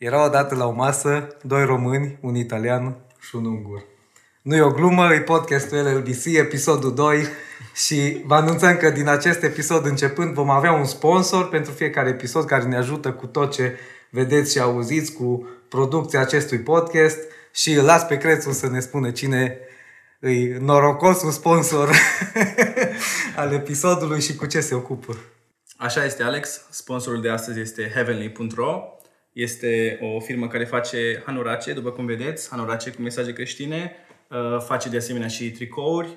Era odată la o masă doi români, un italian și un ungur. Nu e o glumă, e podcastul LLBC, episodul 2 și vă anunțăm că din acest episod începând vom avea un sponsor pentru fiecare episod care ne ajută cu tot ce vedeți și auziți cu producția acestui podcast și îl las pe Crețu să ne spună cine e norocosul sponsor al episodului și cu ce se ocupă. Așa este, Alex. Sponsorul de astăzi este heavenly.ro. Este o firmă care face hanorace, după cum vedeți, hanorace cu mesaje creștine. Uh, face de asemenea și tricouri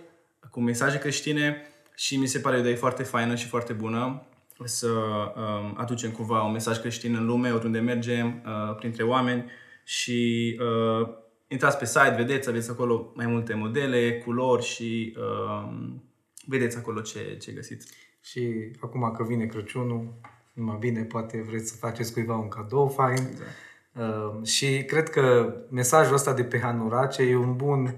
cu mesaje creștine și mi se pare o idee foarte faină și foarte bună să um, aducem cumva un mesaj creștin în lume, oriunde mergem, uh, printre oameni și uh, intrați pe site, vedeți, aveți acolo mai multe modele, culori și uh, vedeți acolo ce, ce găsiți. Și acum că vine Crăciunul, numai bine, poate vreți să faceți cuiva un cadou fain. Exact. Uh, și cred că mesajul ăsta de pe Hanurace e un bun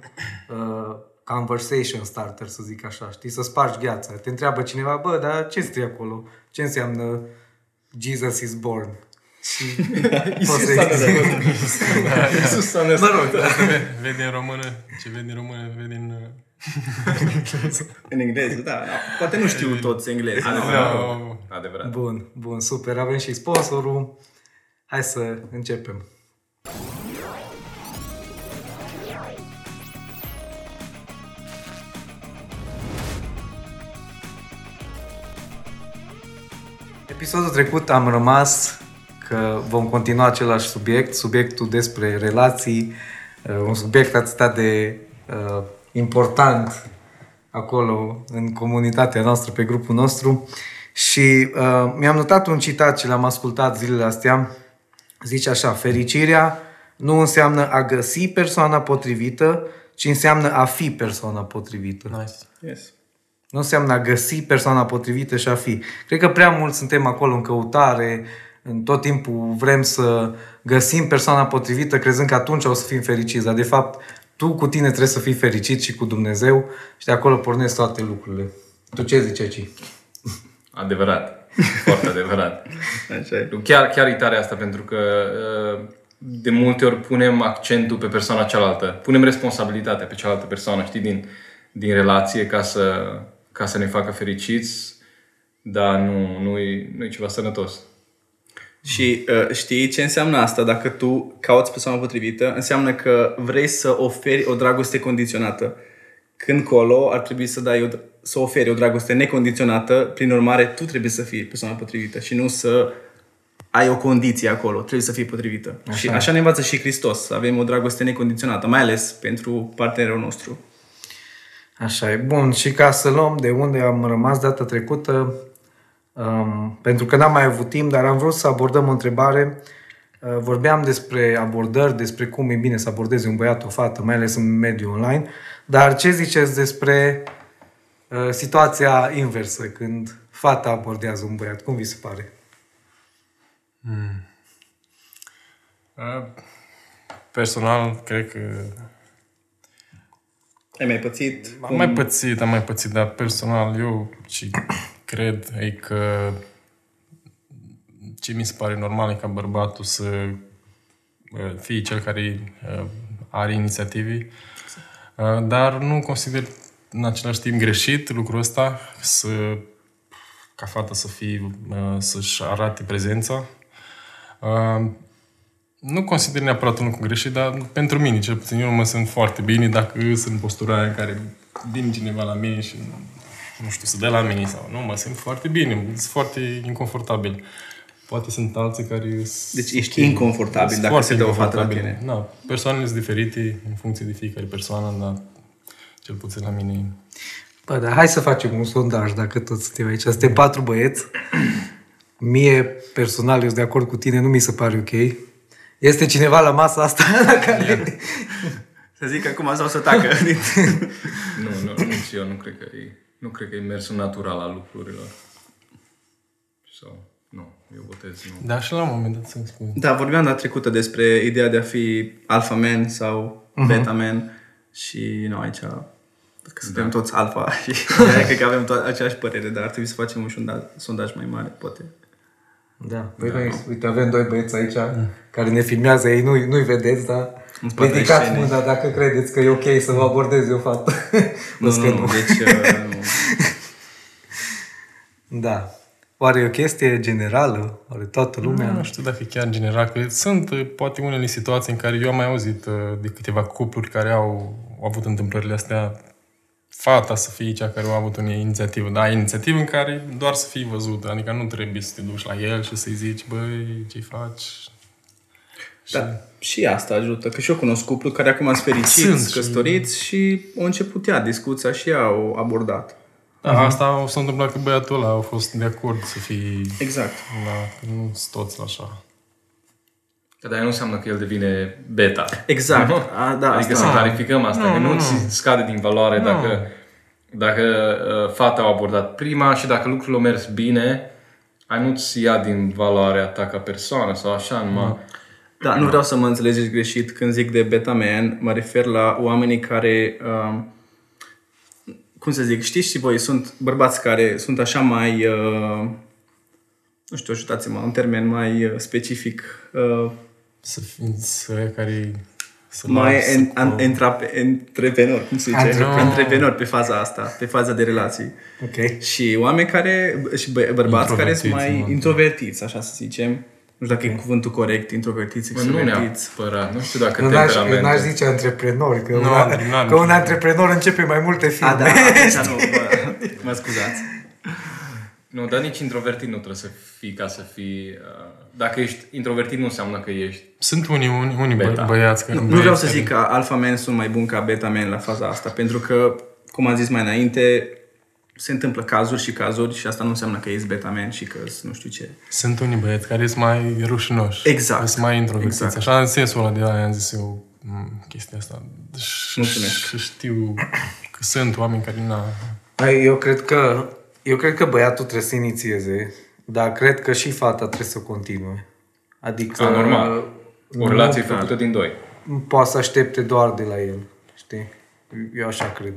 uh, conversation starter, să zic așa, știi, să spargi gheața. Te întreabă cineva, bă, dar ce scrie acolo? Ce înseamnă Jesus is born? Și poți să Iisus s-a născut. Mă rog, Vede în română, ce vede în română, vede în... În engleză, da. da. Poate nu știu toți engleză. No. Adevărat. Bun, bun, super. Avem și sponsorul. Hai să începem. Episodul trecut am rămas că vom continua același subiect, subiectul despre relații, uh, un subiect atât de uh, important acolo în comunitatea noastră, pe grupul nostru. Și uh, mi-am notat un citat ce l-am ascultat zilele astea. Zice așa, fericirea nu înseamnă a găsi persoana potrivită, ci înseamnă a fi persoana potrivită. Nice. Yes. Nu înseamnă a găsi persoana potrivită și a fi. Cred că prea mult suntem acolo în căutare, în tot timpul vrem să găsim persoana potrivită crezând că atunci o să fim fericiți. Dar de fapt, tu cu tine trebuie să fii fericit și cu Dumnezeu și de acolo pornesc toate lucrurile. Tu ce zici aici? Adevărat. Foarte adevărat. Așa e. Chiar, chiar e tare asta, pentru că uh, de multe ori punem accentul pe persoana cealaltă. Punem responsabilitatea pe cealaltă persoană, știi, din, din relație ca să, ca să ne facă fericiți, dar nu, nu, e, nu e ceva sănătos. Și uh, știi ce înseamnă asta? Dacă tu cauți persoana potrivită, înseamnă că vrei să oferi o dragoste condiționată. Când colo ar trebui să dai o, să oferi o dragoste necondiționată, prin urmare tu trebuie să fii persoana potrivită și nu să ai o condiție acolo, trebuie să fii potrivită. Așa. Și așa ne învață și Hristos, să avem o dragoste necondiționată, mai ales pentru partenerul nostru. Așa e. Bun, și ca să luăm de unde am rămas data trecută, um, pentru că n-am mai avut timp, dar am vrut să abordăm o întrebare. Uh, vorbeam despre abordări, despre cum e bine să abordeze un băiat, o fată, mai ales în mediul online. Dar ce ziceți despre uh, situația inversă, când fata abordează un băiat? Cum vi se pare? Uh, Personal, cred că Ai mai pățit? am mai pățit, am mai pățit, dar personal eu ce cred e că ce mi se pare normal e ca bărbatul să uh, fie cel care uh, are inițiativi, Uh, dar nu consider în același timp greșit lucrul ăsta să ca fata să fie, uh, să-și arate prezența. Uh, nu consider neapărat un lucru greșit, dar pentru mine, cel puțin, eu nu mă simt foarte bine dacă sunt în postura aia în care vine cineva la mine și nu știu, să dea la mine sau nu, mă simt foarte bine, sunt foarte inconfortabil. Poate sunt alții care... Deci ești inconfortabil sunt dacă foarte se dă o fată la inconfortabili. tine. Da, persoanele sunt diferite în funcție de fiecare persoană, dar cel puțin la mine Bă, dar hai să facem un sondaj, dacă toți suntem aici. Suntem patru băieți. Mie, personal, eu sunt de acord cu tine, nu mi se pare ok. Este cineva la masa asta la care... Să zic acum sau să tacă. Nu, nu, nici eu nu cred că e, nu cred că e mersul natural al lucrurilor. Sau, nu, eu votez nu. Dar și la un moment dat să-mi spun. Da, vorbeam data trecută despre ideea de a fi alpha man sau beta man și nu aici că suntem toți alfa și cred că avem to- aceeași părere, dar ar trebui să facem un sondaj, sondaj mai mare, poate. Da. Păi noi, uite, avem doi băieți aici care ne filmează, ei nu, nu-i vedeți, dar În spatele ridicați scenei. mâna dacă credeți că e ok să vă abordez eu faptul. Nu, nu, nu, deci... uh, nu. Da. Oare e o chestie generală? Oare toată lumea? Nu știu dacă chiar în general, că sunt uh, poate unele situații în care eu am mai auzit uh, de câteva cupluri care au, au avut întâmplările astea, fata să fie cea care a avut o inițiativă. Da, inițiativă în care doar să fii văzută, adică nu trebuie să te duci la el și să-i zici, băi, ce faci? Da, și asta ajută, că și eu cunosc cuplu care acum sunt fericiți, Sunt sunt și- căsătoriți și au început ea discuția și ea au abordat. Da, uh-huh. asta o s-a întâmplat că băiatul ăla a fost de acord să fie... Exact. Da, că nu sunt toți așa. Că dar nu înseamnă că el devine beta. Exact. Nu? A, da, adică asta. să clarificăm asta, Nu, că nu, nu, nu nu. ți scade din valoare Nu. dacă, dacă uh, fata a abordat prima și dacă lucrurile au mers bine, ai nu-ți ia din valoarea ta ca persoană sau așa, numai... Da, nu vreau să mă înțelegeți greșit când zic de beta man, mă refer la oamenii care, um, cum să zic, știți și voi, sunt bărbați care sunt așa mai, uh, nu știu, ajutați-mă, un termen mai uh, specific, uh, Să fiți uh, care... Să mai lasă en, cu- an, entrape, antreprenor, cum se zice? Antreprenor. Antreprenor pe faza asta, pe faza de relații. Ok. Și oameni care, și bă, bărbați care sunt Introvertiți, mai mă. introvertiți, așa să zicem. Nu știu dacă e cuvântul corect, introvertiți, Mă, nu extrovertiți. neapărat, nu știu dacă Nu n-aș, temperamentul... n-aș zice antreprenori, că, Nu, una, n-am că un nicio- antreprenor începe mai multe filme. A, da, atunci nu, bă, mă scuzați. Nu, dar nici introvertit nu trebuie să fii ca să fii... Uh, dacă ești introvertit nu înseamnă că ești. Sunt unii, unii, unii bă, Beta. băiați care... Nu, nu băieți vreau să care- zic că alpha men sunt mai buni ca beta men la faza asta, pentru că, cum am zis mai înainte, se întâmplă cazuri și cazuri și asta nu înseamnă că ești beta man și că nu știu ce. Sunt unii băieți care sunt mai rușinoși. Exact. Sunt mai introvertiți. Exact. Așa, în sensul ăla de aia am zis eu m, chestia asta. Și- Mulțumesc. Și știu că sunt oameni care na, Ai, Eu cred că eu cred că băiatul trebuie să inițieze, dar cred că și fata trebuie să continue. Adică A, normal. O nu relație făcută din doi. poate să aștepte doar de la el, știi? Eu așa cred.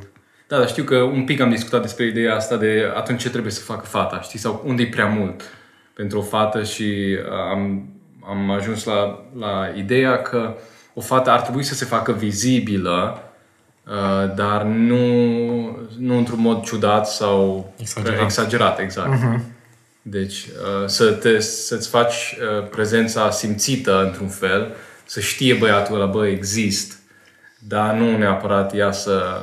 Da, dar știu că un pic am discutat despre ideea asta de atunci ce trebuie să facă fata, știi? Sau unde e prea mult pentru o fată și uh, am, am ajuns la, la ideea că o fată ar trebui să se facă vizibilă, uh, dar nu, nu într-un mod ciudat sau Exagerat. exagerat exact. Deci uh, să te, să-ți faci uh, prezența simțită într-un fel, să știe băiatul ăla, bă, exist, dar nu neapărat ea să,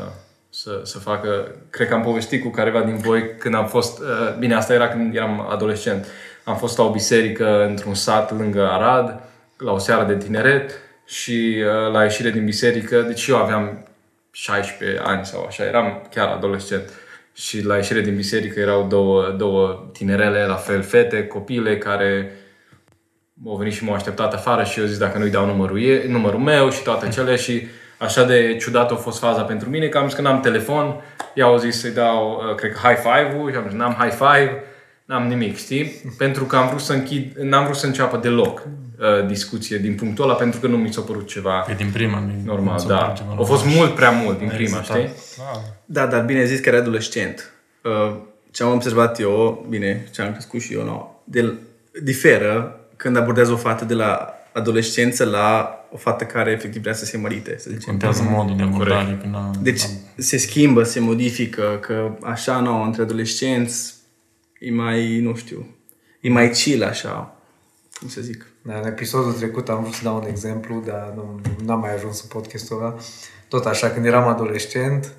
să, să facă... Cred că am povestit cu careva din voi când am fost... uh, Bine, asta era când eram adolescent. Am fost la o biserică într-un sat lângă Arad, la o seară de tineret și uh, la ieșire din biserică, deci eu aveam 16 ani sau așa, eram chiar adolescent. Și la ieșire din biserică erau două, două tinerele, la fel fete, copile, care au venit și m-au așteptat afară și eu zis dacă nu-i dau numărul, e, numărul meu și toate cele și așa de ciudat a fost faza pentru mine că am zis că n-am telefon, i-au zis să-i dau, uh, cred că high five-ul și am zis n-am high five, n-am nimic, știi? Pentru că am vrut să închid, n-am vrut să înceapă deloc uh, discuție din punctul ăla pentru că nu mi s-a părut ceva pe din prima. mi- normal, mi s-a da. părut ceva A fost normal. mult prea mult din prima, Exact. știi? Da. Da, dar bine zis că era adolescent. Uh, Ce am observat eu, bine, ce am crescut și eu, no, de, diferă când abordează o fată de la adolescență la o fată care efectiv vrea să se mărite, să zicem. Contează modul de abordare. Când a, Deci se schimbă, se modifică, că așa, nu, între adolescenți e mai, nu știu, e mai chill așa, cum să zic. Da, în episodul trecut am vrut să dau un exemplu, dar nu n-am mai ajuns în podcastul ăla. Tot așa, când eram adolescent,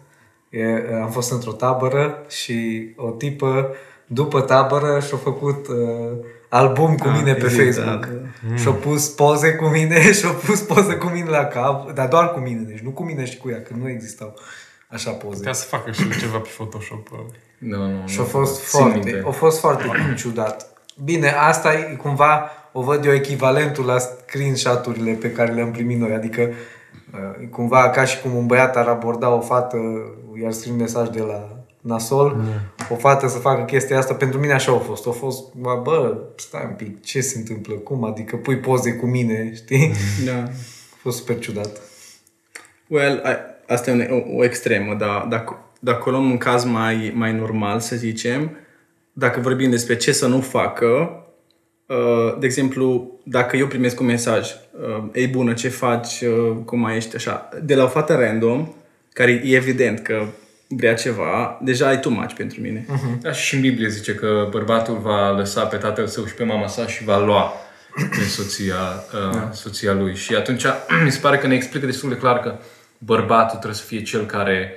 e, am fost într-o tabără și o tipă, după tabără, și-a făcut uh, album cu Ah, mine pe exact, Facebook. da, Da, Și-a pus poze cu mine și-a pus poze cu mine la cap, dar doar cu mine, deci nu cu mine și cu ea, că nu existau așa poze. Putea să facă și ceva pe Photoshop. uh, Nu, nu, Și a nu. fost Țin foarte, minte. a fost foarte ciudat. Bine, asta e cumva, o văd eu echivalentul la screenshot-urile pe care le-am primit noi. Adică, uh, e cumva ca și cum un băiat ar aborda o fată, iar scrie mesaj de la nasol, o fată să facă chestia asta, pentru mine așa a fost. A fost, bă, bă, stai un pic, ce se întâmplă? Cum? Adică pui poze cu mine, știi? Da. A fost super ciudat. Well, I- asta e o, o extremă, dar dacă, dacă o luăm un caz mai, mai normal, să zicem, dacă vorbim despre ce să nu facă, Uh, de exemplu, dacă eu primesc un mesaj, uh, ei bună, ce faci, uh, cum mai ești, așa, de la o fată random, care e evident că vrea ceva, deja ai too much pentru mine. Da, și în Biblie zice că bărbatul va lăsa pe tatăl său și pe mama sa și va lua pe soția, uh, da. soția lui. Și atunci mi se pare că ne explică destul de clar că bărbatul trebuie să fie cel care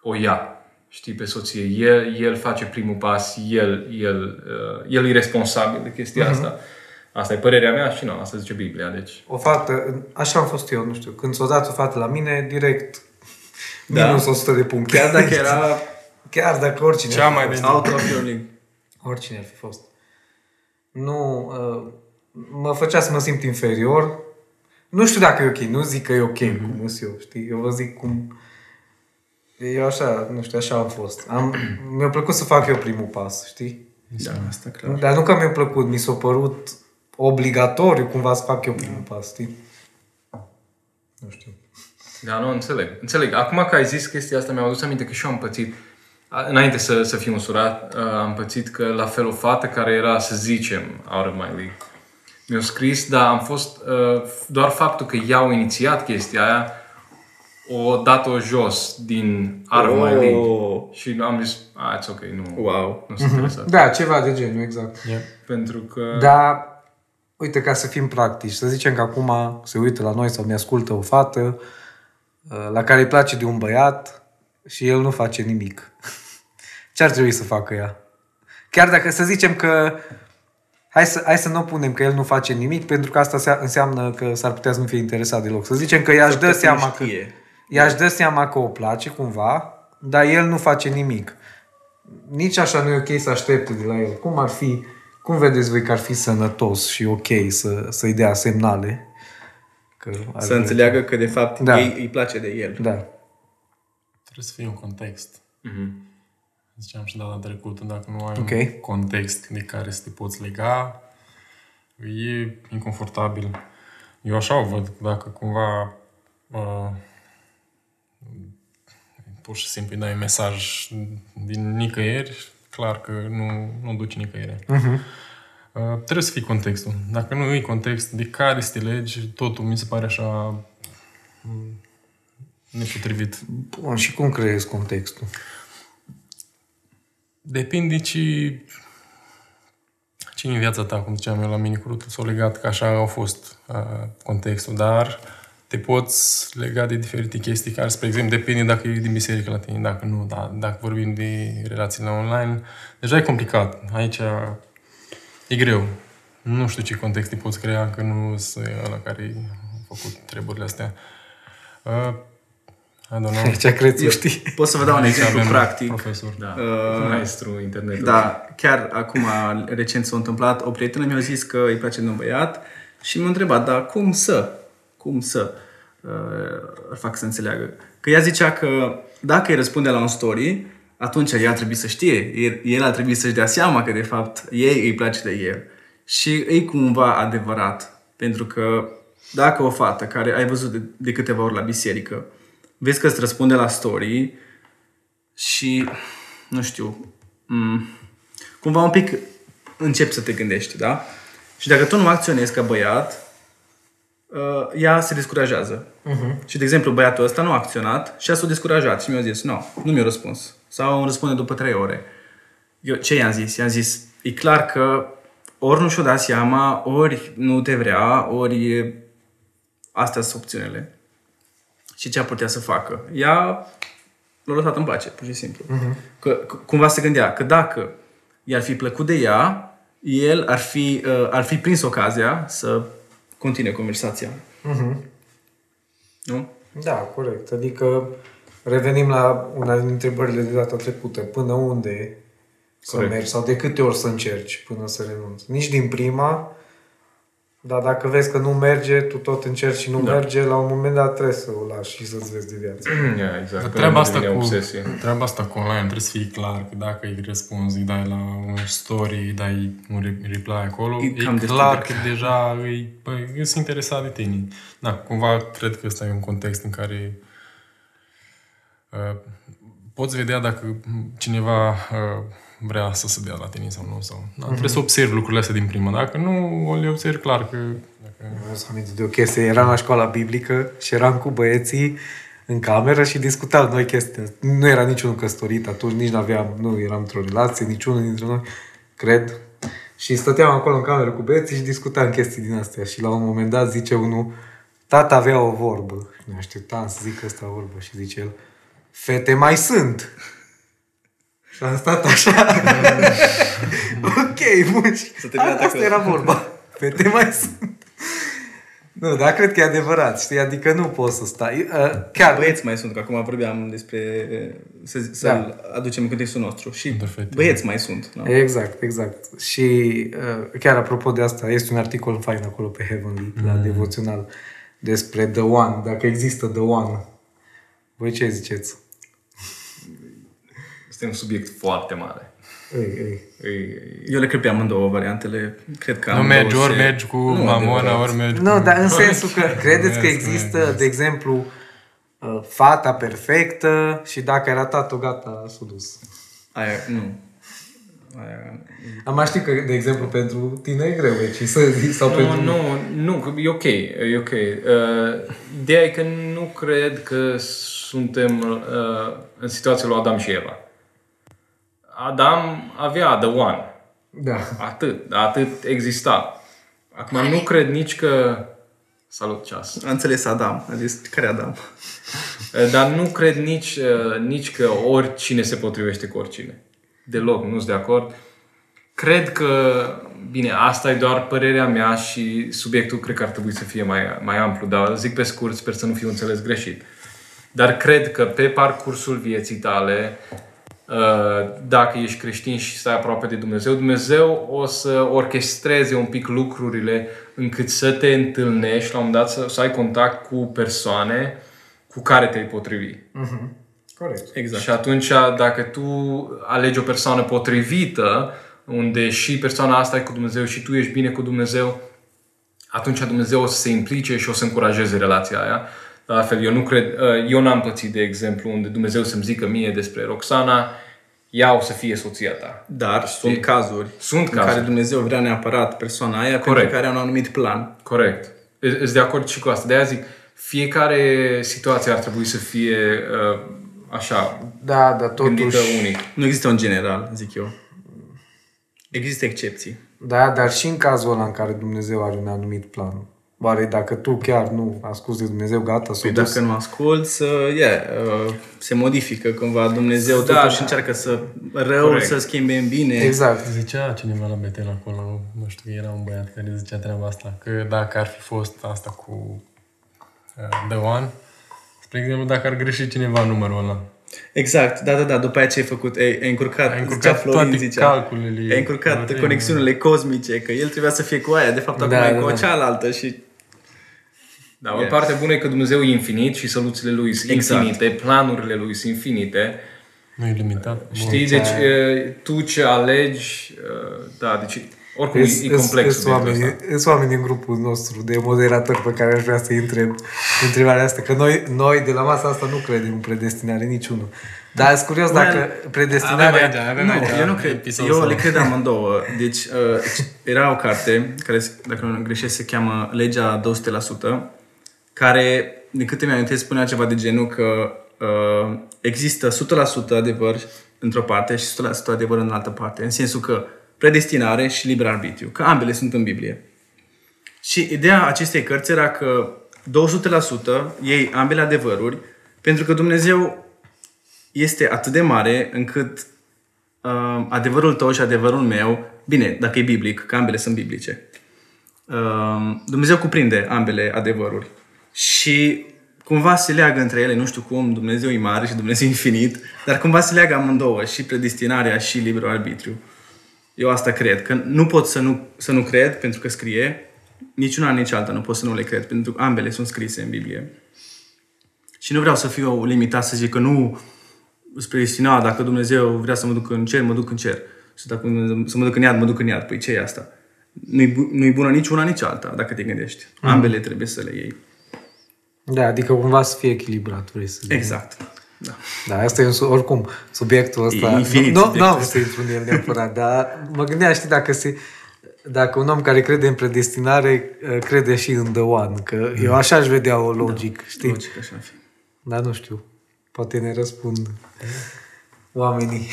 o ia, știi, pe soție. El, el face primul pas, el, el, uh, el e responsabil de chestia uh-huh. asta. Asta e părerea mea și nu, asta zice Biblia, deci... O fată, așa am fost eu, nu știu, când s-o dat o fată la mine, direct Da. minus 100 de puncte. Chiar dacă era Chiar dacă oricine Cea ar fi mai fost. de- out of your league. Oricine ar fi fost. Nu, uh, mă făcea să mă simt inferior. Nu știu dacă e ok, nu zic că e ok mm-hmm. cum sunt eu, știi? Eu vă zic cum... Eu așa, nu știu, așa am fost. Am, mi-a plăcut să fac eu primul pas, știi? Da, asta clar. Dar nu că mi-a plăcut, mi s-a părut obligatoriu cumva să fac eu primul pas, știi? Nu știu. Da, nu, înțeleg. Înțeleg. Acum că ai zis chestia asta, mi-am adus aminte că și eu am pățit, a, înainte să, să fiu însurat, uh, am pățit că la fel o fată care era, să zicem, out of my league, mi-a scris, dar am fost, uh, doar faptul că i-au inițiat chestia aia, o dat-o jos din out of my league. Oh, Și am zis, ah, it's ok, nu, wow. nu sunt interesat. Da, ceva de genul, exact. Yeah. Pentru că... Dar, uite, ca să fim practici, să zicem că acum se uită la noi sau ne ascultă o fată uh, la care îi place de un băiat și el nu face nimic. Ce ar trebui să facă ea? Chiar dacă să zicem că hai să, hai să nu punem că el nu face nimic, pentru că asta se- înseamnă că s-ar putea să nu fie interesat deloc. Să zicem că ea își dă nu seama că, știe. ea își dă seama că o place cumva, dar el nu face nimic. Nici așa nu e ok să aștepte de la el. Cum ar fi, cum vedeți voi că ar fi sănătos și ok să, să-i dea semnale? Că ar Să vrea- înțeleagă că de fapt Da. ei îi place de el. Da. Trebuie să fie un context. Mhm. Ziceam și data trecută, dacă nu ai Ok. un context de care să te poți lega, e inconfortabil. Eu așa o văd, dacă cumva uh, pur și simplu îi dai un mesaj din nicăieri, clar că nu, nu duci nicăieri. Uh-huh. Uh, trebuie să fie contextul. Dacă nu e context de care să te legi, totul mi se pare așa mm, nepotrivit. Bun, și cum creezi contextul? Depinde ce cine în viața ta, cum ziceam eu la mine cu Rutul, s-au legat că așa au fost uh, contextul, dar te poți lega de diferite chestii care, spre exemplu, depinde dacă e din biserică la tine, dacă nu, da, dacă vorbim de relațiile online, deja e complicat. Aici e greu. Nu știu ce context te poți crea, că nu sunt ăla care a făcut treburile astea. Uh, I don't know. Ce creți, Eu știi? pot să vă dau un exemplu Avem practic. Profesor. Da, Uh, maestru internet. Da, chiar acum, recent s-a întâmplat, o prietenă mi-a zis că îi place de un băiat și m-a întrebat, dar cum să? Cum să uh, îl fac să înțeleagă? Că ea zicea că dacă îi răspunde la un story, atunci ea ar trebui să știe, el, el ar trebui să-și dea seama că de fapt ei îi place de el. Și e cumva adevărat, pentru că dacă o fată care ai văzut de, de câteva ori la biserică, vezi că îți răspunde la story, și, nu știu, m- cumva un pic începi să te gândești, da? Și dacă tu nu acționezi ca băiat, uh, ea se descurajează. Uh-huh. Și, de exemplu, băiatul ăsta nu a acționat și ea s-a descurajat și mi-a zis, nu, nu mi-a răspuns. Sau îmi răspunde după trei ore. Eu ce i-am zis? I-am zis, e clar că ori nu și-o dat seama, ori nu te vrea, ori e... astea sunt opțiunile. Și ce a putea să facă? Ea l-a lăsat în pace, pur și simplu. Uh-huh. Că, c- cumva se gândea că dacă i-ar fi plăcut de ea, el ar fi, uh, ar fi prins ocazia să continue conversația. Mhm. Nu? Da, corect. Adică revenim la una din întrebările de data trecută. Până unde să Corect. mergi sau de câte ori să încerci până să renunți. Nici din prima, dar dacă vezi că nu merge, tu tot încerci și nu da. merge, la un moment dat trebuie să o lași și să-ți vezi de viață. Yeah, exact. Dar Până treaba nu asta, devine cu, obsesie. treaba asta cu online trebuie să fie clar că dacă îi răspunzi, îi dai la un story, îi dai un re- reply acolo, E e, cam destul clar de- că deja îi, băi, eu sunt interesat de tine. Da, cumva cred că ăsta e un context în care uh, poți vedea dacă cineva uh, vrea să se dea la tine sau nu. Sau, da, Trebuie să observi lucrurile astea din prima. Dacă nu, le observi clar că... Dacă... Să aminte de o chestie. Eram la școala biblică și eram cu băieții în cameră și discutam noi chestia. Nu era niciunul căsătorit atunci, nici nu aveam, nu eram într-o relație, niciunul dintre noi, cred. Și stăteam acolo în cameră cu băieții și discutam chestii din astea. Și la un moment dat zice unul, tata avea o vorbă. Și ne așteptam să zic asta vorbă și zice el, fete mai sunt. Și am stat așa. ok, bun. Și S-a terminat asta acolo. era vorba. Fete mai sunt. Nu, dar cred că e adevărat, știi? Adică nu poți să stai. Uh, Chiar, Băieți mai sunt, că acum vorbeam despre să, să Da. aducem în contextul nostru. Și Între fete. băieți mai sunt. Da? Exact, exact. Și uh, chiar apropo de asta, este un articol fain acolo pe Heavenly, la devoțional, despre The One, dacă există The One. Voi ce ziceți? Este un subiect foarte mare. Ei, ei. E- Eu le cred pe amândouă variantele. Cred că Nu amândouă mergi, ori se- mergi cu Nu, mamona, adevărat. ori mergi Nu, cu... dar în sensul că credeți că Yes, există, yes. de exemplu, uh, fata perfectă și dacă era tatăl, gata, s-a dus. Aia, nu. Aia, Am mai știu că, de exemplu, pentru tine e greu, ci să zici, sau pentru... Nu, nu, nu, că e ok, e ok. Uh, ideea e că nu cred că suntem uh, în situația lui Adam și Eva. Adam avea the one. Da. Atât, atât exista. Acum nu cred nici că... Salut, ceas. a înțeles Adam. A zis, care Adam? Uh, Dar nu cred nici, uh, nici că oricine se potrivește cu oricine. Deloc, nu sunt de acord. Cred că, bine, asta e doar părerea mea și subiectul cred că ar trebui să fie mai, mai amplu, dar zic pe scurt, sper să nu fiu înțeles greșit. Dar cred că pe parcursul vieții tale, uh, dacă ești creștin și stai aproape de Dumnezeu, Dumnezeu o să orchestreze un pic lucrurile încât să te întâlnești, la un moment dat să, să ai contact cu persoane cu care te-ai potrivi. Corect. Exact. Și atunci, dacă tu alegi o persoană potrivită, unde și persoana asta e cu Dumnezeu și tu ești bine cu Dumnezeu, atunci Dumnezeu o să se implice și o să încurajeze relația aia. La altfel, eu nu cred, uh, eu n-am pățit, de exemplu, unde Dumnezeu să-mi zică mie despre Roxana, ea o să fie soția ta. Dar sunt cazuri Sunt în cazuri. care Dumnezeu vrea neapărat persoana aia pentru Corect. care are un anumit plan. Corect. Sunt de acord și cu asta. De-aia zic, fiecare situație ar trebui să fie uh, așa, Da, dar gândită totuși... unic. Nu există un general, zic eu. Există excepții. Da, dar și în cazul ăla în care Dumnezeu are un anumit plan. Oare dacă tu chiar nu asculti de Dumnezeu, gata, s-a Păi dus? dacă nu asculți, uh, yeah, uh, se modifică cumva. Dumnezeu Da, totuși da. încearcă să rău Corect. să schimbe în bine. Exact. Zicea cineva la Betel acolo, nu știu, era un băiat care zicea treaba asta, că dacă ar fi fost asta cu uh, The One, spre exemplu, dacă ar greși cineva numărul ăla, Exact, da, da, da. După aceea ce ai făcut, ai, ai încurcat, Ai încurcat zicea Florin, toate zicea, calculele. Ai încurcat Corect. conexiunile cosmice, că el trebuia să fie cu aia, de fapt acum Da, e da, cu o da. cealaltă și... Da, o parte bună e că Dumnezeu e infinit și soluțiile lui sunt Exact. infinite, planurile lui sunt infinite. Nu e limitat. Bun. Știi? Deci e, tu ce alegi, e, da, deci oricum e, e complex Sunt subiectul oameni, ăsta. sunt oameni din grupul nostru de moderatori pe care aș vrea să-i întreb întrebarea asta. Că noi, noi de la masa asta nu credem în predestinare niciunul. Dar sunt curios dacă Avem predestinarea... aici, avem Nu, aici eu nu cred. episodul Eu ăsta. le cred amândouă. Deci, uh, era o carte, care, se- dacă nu greșesc, se cheamă Legea 200%, care, din câte mi-am amintesc, spunea ceva de genul că uh, există 100% adevăr într-o parte și 100% adevăr în altă parte. În sensul că predestinare și liber arbitru, că ambele sunt în Biblie. Și ideea acestei cărți era că 200% ei ambele adevăruri, pentru că Dumnezeu este atât de mare încât uh, adevărul tău și adevărul meu, bine, dacă e biblic, că ambele sunt biblice, uh, Dumnezeu cuprinde ambele adevăruri. Și cumva se leagă între ele, nu știu cum, Dumnezeu e mare și Dumnezeu e infinit, dar cumva se leagă amândouă, și predestinarea și liberul arbitru. Eu asta cred, că nu pot să nu, să nu cred, pentru că scrie, niciuna, nici alta nu pot să nu le cred, pentru că ambele sunt scrise în Biblie. Și nu vreau să fiu limitat să zic că nu spre destina, dacă Dumnezeu vrea să mă duc în cer, mă duc în cer. Și dacă să mă duc în iad, mă duc în iad. Păi ce e asta? Nu-i, bu- nu-i bună nici una, nici alta, dacă te gândești. Ambele trebuie să le iei. Da, adică cumva să fie echilibrat, vrei să zic. Exact. Da, asta e un, su- oricum subiectul ăsta. E infinit nu, nu, subiectul nu am să intru în el neapărat, dar mă gândeam, știi, dacă se dacă un om care crede în predestinare uh, crede și în The One, că eu așa aș vedea o logic, știi? Logic, așa ar fi. Dar nu știu. Poate ne răspund oamenii.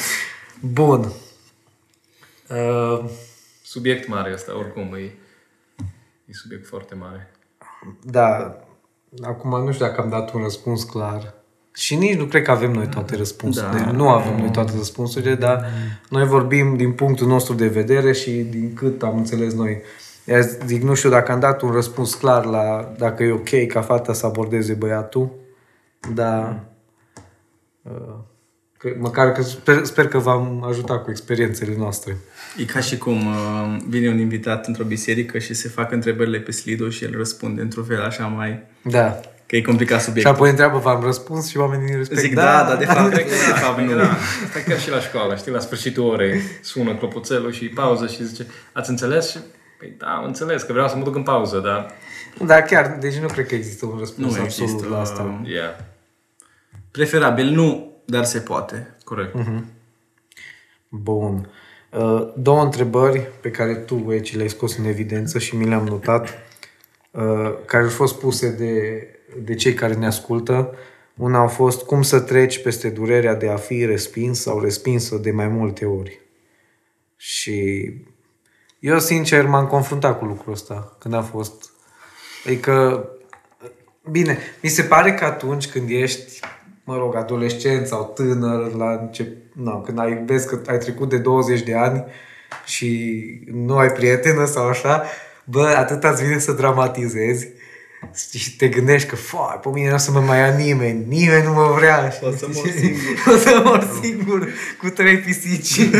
Bun. Uh, Subiect mare ăsta, oricum, e, e subiect foarte mare. da, acum nu știu dacă am dat un răspuns clar. Și nici nu cred că avem noi toate răspunsurile. Da. Nu avem noi toate răspunsurile, dar noi vorbim din punctul nostru de vedere și din cât am înțeles noi. Iar zic, nu știu dacă am dat un răspuns clar la dacă e ok ca fata să abordeze băiatul, dar uh, că, măcar că sper, sper că v-am ajutat cu experiențele noastre. E ca și cum uh, vine un invitat într-o biserică și se fac întrebările pe Slido și el răspunde într-un fel așa mai... Da. Că e complicat Și subiectul. apoi întreabă, v-am răspuns și oamenii respect. Zic da, dar de fapt, de fapt nu. Da, asta chiar și la școală, știi, la sfârșitul orei sună clopoțelul și pauză și zice, ați înțeles? Și, păi da, am înțeles, că vreau să mă duc în pauză, dar... Da, chiar, deci nu cred că există un răspuns Nu absolut există, la asta. Yeah, Preferabil nu, dar se poate. corect. Bun. Uh, Două întrebări pe care tu, Eci, le-ai scos în evidență și mi le-am notat, uh, care au fost puse de, de cei care ne ascultă. Una a fost cum să treci peste durerea de a fi respins sau respinsă de mai multe ori. Și eu, sincer, m-am confruntat cu lucrul ăsta când a fost. Adică, bine, mi se pare că atunci când ești, mă rog, adolescent sau tânăr, la încep, na, când ai, vezi că ai trecut de 20 de ani și nu ai prietenă sau așa, bă, atât îți vine să dramatizezi și te gândești că, fai, pe mine nu o să mă mai ia nimeni, nimeni nu mă vrea. O să mor singur. o să mor singur cu trei pisici.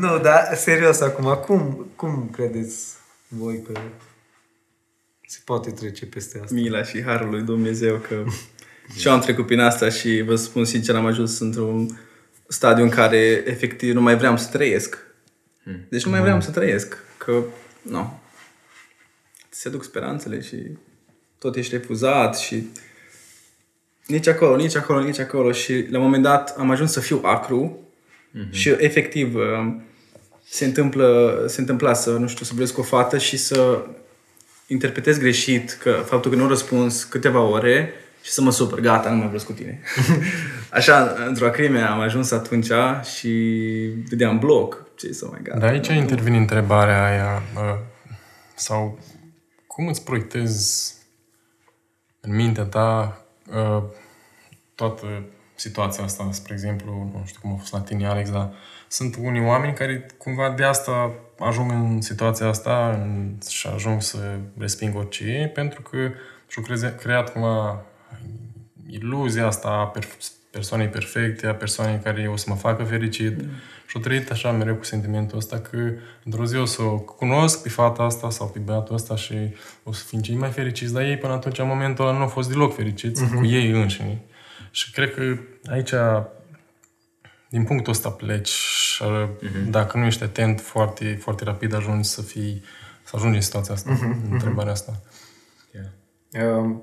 nu, dar serios acum, cum, cum credeți voi că se poate trece peste asta? Mila și harul lui Dumnezeu că și eu am trecut prin asta și vă spun sincer am ajuns într-un stadiu în care efectiv nu mai vreau să trăiesc. Deci nu mai vreau să trăiesc. Că, nu. Se duc speranțele și tot ești refuzat și nici acolo, nici acolo, nici acolo și la un moment dat am ajuns să fiu acru și efectiv uh, se întâmplă, se întâmpla să, nu știu, să vorbesc cu o fată și să interpretez greșit că faptul că nu răspuns câteva ore și să mă supăr, gata, nu mai vreau cu tine. Așa, într-o acrime am ajuns atunci și dădeam bloc. Ce să mai gata. Dar aici intervine întrebarea aia, uh, sau cum îți proiectezi în mintea ta uh, toată situația asta, spre exemplu, nu știu cum a fost la tine, Alex, dar sunt unii oameni care cumva de asta ajung în situația asta în, și ajung să resping orice, pentru că și-au creze- creat cumva iluzia asta a perf- persoanei perfecte, a persoanei care o să mă facă fericit. Mm. Și-au trăit așa mereu cu sentimentul ăsta că într-o zi o să o cunosc pe fata asta sau pe băiatul ăsta și o să fim cei mai fericiți, dar ei până atunci, în momentul ăla, nu au fost deloc fericiți uh-huh. cu ei înșine. Și cred că aici, din punctul ăsta pleci și uh-huh. dacă nu ești atent, foarte, foarte rapid ajungi să fii, să ajungi în situația asta, uh-huh. în întrebarea asta. Yeah. Uh,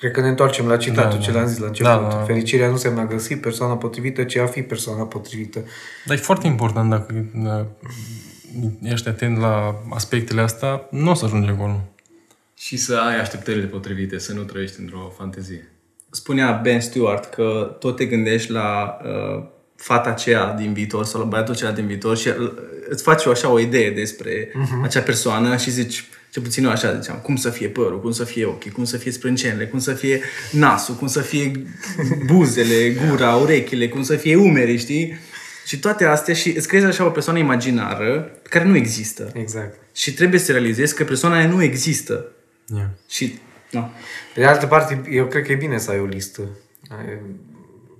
Cred că ne întoarcem la citatul Da, ce da. l-am zis la început. Da, da. Fericirea nu înseamnă a găsi persoana potrivită, ci a fi persoana potrivită. Dar e foarte important dacă uh, ești atent la aspectele astea, nu o să ajungi acolo. Și să ai așteptările potrivite, să nu trăiești într-o fantezie. Spunea Ben Stewart că tot te gândești la uh, fata aceea din viitor sau la băiatul acela din viitor și uh, îți faci o, așa o idee despre uh-huh. acea persoană și zici, ce puțin eu așa ziceam, cum să fie părul, cum să fie ochii, cum să fie sprâncenele, cum să fie nasul, cum să fie buzele, gura, urechile, cum să fie umerii, știi? Și toate astea și îți creezi așa o persoană imaginară care nu există. Exact. Și trebuie să realizezi că persoana aia nu există. Yeah. Și, nu. Pe de altă parte, eu cred că e bine să ai o listă.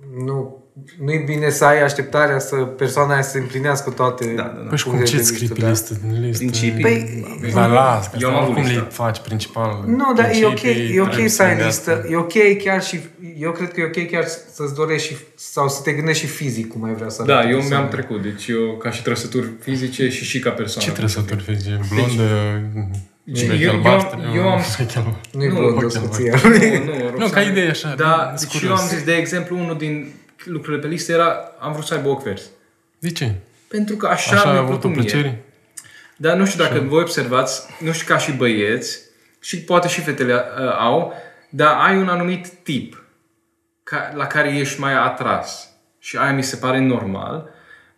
Ai- Nu, nu e bine să ai așteptarea să persoana aia să împlinească toate Da, da, da. Păi și cum punctele ce de scrii pe da. listă? listă? Principii. Păi, Dar las, că Eu am asta avut oricum listă. le faci principal. Nu, dar e ok, Principii, e ok trebuie să ai gândească. listă. E ok chiar și... Eu cred că e ok chiar să-ți dorești și, sau să te gândești și fizic cum ai vrea să Da, arate eu persoana. mi-am trecut. Deci eu ca și trăsături fizice și și ca persoană. Ce trăsături fizice? Blondă? Deci Vechi eu, albastru, eu, eu am vechi albastru. Nu-i Nu, blondă ochi soția. nu, nu, Nu, Roxana- ca idee așa, Da, sunt deci eu curios. am zis, de exemplu, unul din lucrurile pe listă era, am vrut să aibă ochi verzi. De ce? Pentru că așa, Așa mi-a a avut o plăcut mie. plăcere? Dar nu știu dacă voi observați, nu știu ca și băieți, și poate și fetele uh, au, dar ai un anumit tip ca, la care ești mai atras. Și aia mi se pare normal.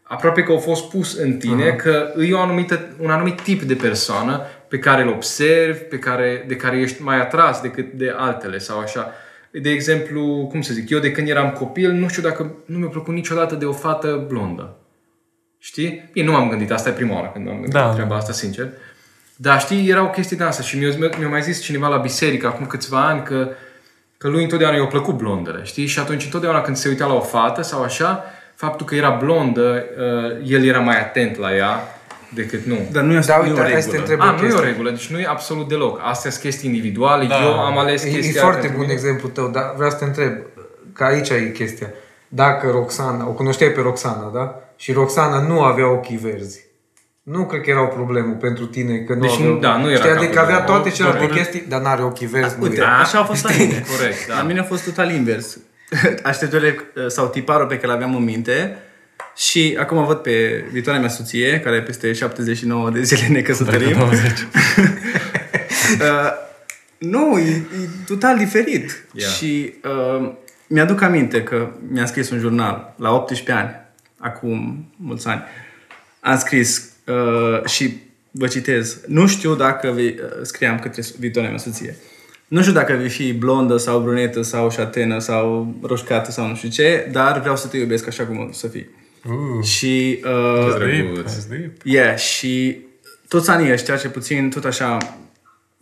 Aproape că au fost pus în tine uh-huh. că e o anumită, un anumit tip de persoană pe care îl observi, pe care, de care ești mai atras decât de altele sau așa. De exemplu, cum să zic, eu de când eram copil, nu știu dacă nu mi-a plăcut niciodată de o fată blondă. Știi? Bine, nu m-am gândit, asta e prima oară când am gândit Da. da. treaba asta, sincer. Dar știi, era o chestie de asta și mi-a, mi-a mai zis cineva la biserică acum câțiva ani că, că lui întotdeauna i-au plăcut blondele, știi? Și atunci întotdeauna când se uita la o fată sau așa, faptul că era blondă, uh, el era mai atent la ea decât nu. Dar nu e, Da, nu e uite, o hai să te regulă. întreb A, o nu e o chestie. regulă, deci nu e absolut deloc. Astea sunt chestii individuale, Da. eu am ales E, chestia e foarte pentru bun mine. exemplu tău, dar vreau să te întreb, că aici e chestia. Dacă Roxana, o cunoșteai pe Roxana, da? Și Roxana nu avea ochii verzi. Nu cred că era o problemă pentru tine că nu Deci, avea... da, nu era Știi, ca adică avea problemă. toate celelalte Corect. chestii, dar n-are ochii verzi. nu Uite, e. așa a fost la mine. Corect, da. La mine a fost total invers. Așteptările uh, sau tiparul pe care l-aveam în minte și acum văd pe viitoarea mea soție, care peste 79 de zile ne căsătorim. 20. Uh, nu, e, e total diferit. Yeah. Și uh, mi-aduc aminte că mi-am scris un jurnal la 18 ani, acum mulți ani. Am scris uh, și vă citez. Nu știu dacă vei, uh, scriam către viitoarea mea soție. Nu știu dacă vei fi blondă sau brunetă sau șatenă sau roșcată sau nu știu ce, dar vreau să te iubesc așa cum o să fii. Uh, Și uh, deep, drăguț. that's deep. Yeah, și toți anii ăștia, ce puțin, tot așa,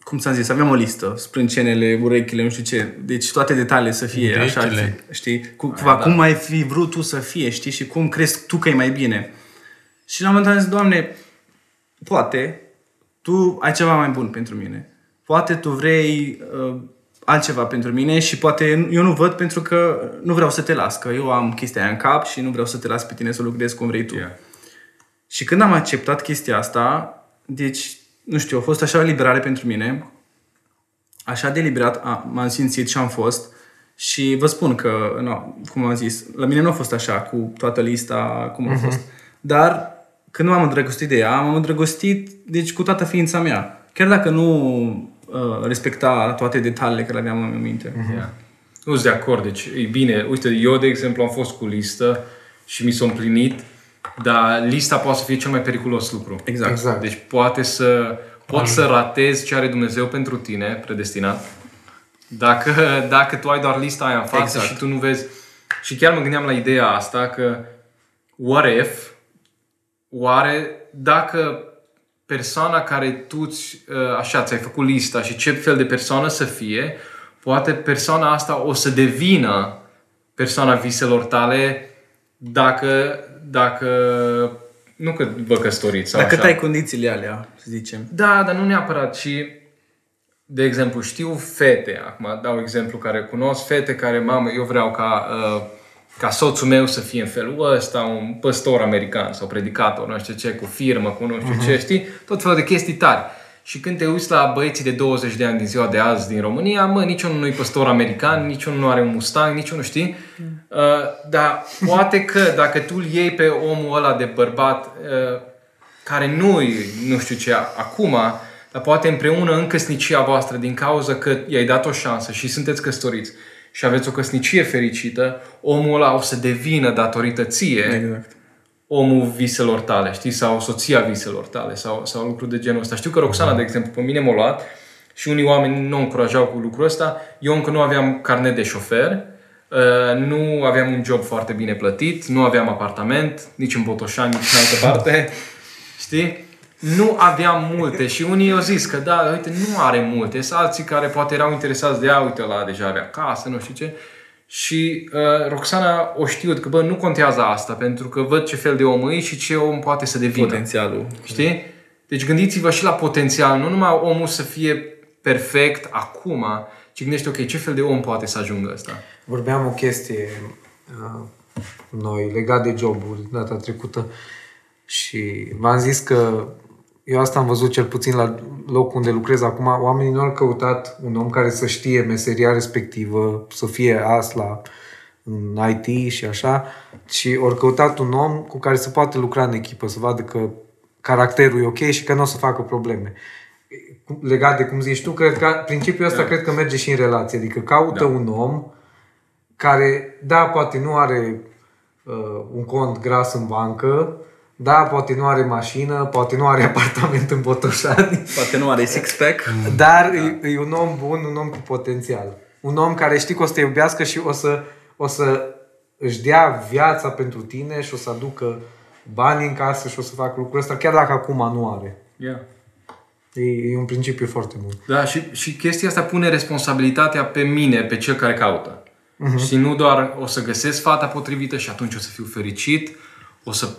cum ți-am zis, aveam o listă, sprâncenele, urechile, nu știu ce, deci toate detaliile să fie așa, Urechile. știi, cu, cumva, cum ai fi vrut tu să fie, știi, și cum crezi tu că e mai bine. Și la un moment dat am zis, Doamne, poate tu ai ceva mai bun pentru mine. Poate tu vrei uh, altceva pentru mine și poate eu nu văd pentru că nu vreau să te las, că eu am chestia aia în cap și nu vreau să te las pe tine să lucrezi cum vrei tu. Yeah. Și când am acceptat chestia asta, deci, nu știu, a fost așa o eliberare pentru mine, așa de eliberat a, m-am simțit și am fost și vă spun că, nu, cum am zis, la mine nu a fost așa cu toată lista cum a fost, dar când m-am îndrăgostit de ea, m-am îndrăgostit, deci cu toată ființa mea. Chiar dacă nu uh, respecta toate detaliile care le aveam în minte. Yeah. Nu sunt de acord, deci e bine. Uite, eu, de exemplu, am fost cu listă și mi s-a împlinit, dar lista poate să fie cel mai periculos lucru. Exact. Exact. Deci poate să, poți să ratezi ce are Dumnezeu pentru tine, predestinat, dacă, dacă tu ai doar lista aia în față Exact. și tu nu vezi. Și chiar mă gândeam la ideea asta că what if, oare dacă persoana care tu ți- așa ți-ai făcut lista și ce fel de persoană să fie, poate persoana asta o să devină persoana viselor tale dacă, dacă nu că vă căsătoriți sau Dacă așa. ai condițiile alea, să zicem. Da, dar nu neapărat. Și, de exemplu, știu fete, acum dau exemplu care cunosc, fete care, mamă, eu vreau ca, uh, ca soțul meu să fie în felul ăsta, un păstor american sau predicator, nu știu ce, cu firmă, cu nu știu ce, știi? Tot felul de chestii tari. Și când te uiți la băieții de 20 de ani din ziua de azi din România, mă, niciunul nu e păstor american, niciunul nu are un Mustang, niciunul, știi? Uh, dar poate că dacă tu îl iei pe omul ăla de bărbat uh, care nu nu știu ce acum, dar poate împreună în căsnicia voastră din cauza că i-ai dat o șansă și sunteți căsătoriți și aveți o căsnicie fericită, omul ăla o să devină datorită ție Exact. omul viselor tale, știi? Sau soția viselor tale sau, sau lucruri de genul ăsta. Știu că Roxana, de exemplu, pe mine m-a luat și unii oameni nu încurajau cu lucrul ăsta. Eu încă nu aveam carnet de șofer, uh, nu aveam un job foarte bine plătit, nu aveam apartament, nici în Botoșani, nici în altă parte, știi? Nu aveam multe și unii au zis că da, uite, nu are multe. Sunt alții care poate erau interesați de ea, uite, la deja avea casă, nu știu ce. Și uh, Roxana o știut că, bă, nu contează asta, pentru că văd ce fel de om e și ce om poate să devină. Potențialul. Știi? Deci gândiți-vă și la potențial, nu numai omul să fie perfect acum, ci gândește, ok, ce fel de om poate să ajungă ăsta? Vorbeam o chestie uh, noi legat de joburi data trecută și v-am zis că eu asta am văzut cel puțin la locul unde lucrez acum, oamenii nu au căutat un om care să știe meseria respectivă, să fie as la în IT și așa, ci au căutat un om cu care să poată lucra în echipă, să vadă că caracterul e ok și că nu o să facă probleme. Legat de cum zici tu, cred că principiul ăsta Da. cred că merge și în relație, adică caută Da. un om care, da, poate nu are uh, un cont gras în bancă, da, poate nu are mașină, poate nu are apartament în Botoșani, Poate nu are six-pack. dar e, e un om bun, un om cu potențial. Un om care știi că o să te iubească și o să, o să își dea viața pentru tine și o să aducă bani în casă și o să facă lucrul ăsta, chiar dacă acum nu are. Yeah. E, e un principiu foarte bun. Da, și, și chestia asta pune responsabilitatea pe mine, pe cel care caută. Uh-huh. Și nu doar o să găsesc fata potrivită și atunci o să fiu fericit, o să,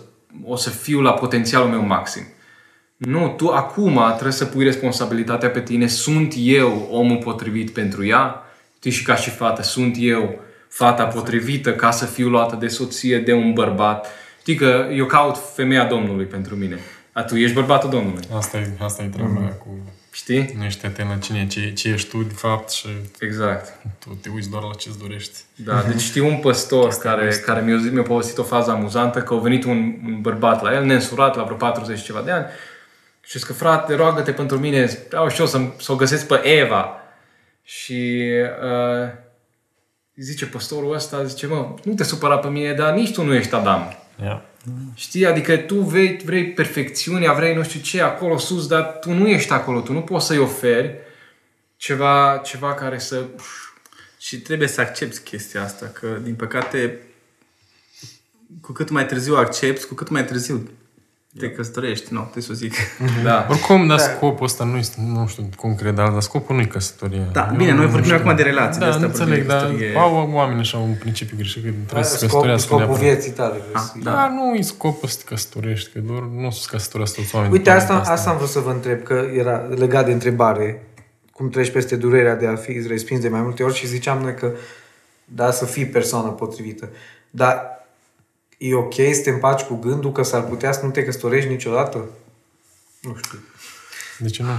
o să fiu la potențialul meu maxim. Nu, tu acum trebuie să pui responsabilitatea pe tine. Sunt eu omul potrivit pentru ea? Știi, și ca și fată, sunt eu fata potrivită ca să fiu luată de soție de un bărbat. Știi că eu caut femeia Domnului pentru mine. A, tu ești bărbatul Domnului. Asta e, asta e treaba mm. cu... Știi? Nu ești atent la cine e, ce, ce ești tu, de fapt, și Exact. tu te uiți doar la ce-ți dorești. Da, deci știu un păstor care, care mi-a, zis, mi-a povestit o fază amuzantă că a venit un, un bărbat la el, neînsurat, la vreo 40 și ceva de ani, și zice că frate, roagă-te pentru mine, vreau și eu să, să o găsesc pe Eva. Și uh, zice păstorul ăsta, zice, mă, nu te supăra pe mine, dar nici tu nu ești Adam. Yeah. Știi? Adică tu vrei, vrei perfecțiunea, vrei nu știu ce acolo sus, dar tu nu ești acolo, tu nu poți să-i oferi ceva, ceva care să... Și trebuie să accepti chestia asta, că din păcate cu cât mai târziu accepti, cu cât mai târziu te căsătorești. Nu, trebuie să o zic. Da. Oricum, dar scopul ăsta nu este, nu știu cum cred, dar scopul nu e căsătoria. Da, Eu bine, nu noi vorbim știu. acum de relații, de Da, asta nu vorbim înțeleg, de dar căsătorie. au oameni așa un principiu greșit, că trebuie să se Scop, căsătorească scopul neapărat. vieții tale. Ah, vezi. da. Da, nu e scopul să te căsătorești, că doar nu o să se căsătorească toți oamenii. Uite, pe asta, planeta asta am vrut să vă întreb, că era legat de întrebare. Cum treci peste durerea de a fi respins de mai multe ori și ziceam noi că da, să fii persoana potrivită. Dar e ok să te împaci cu gândul că s-ar putea să nu te căsătorești niciodată? Nu știu. De ce nu?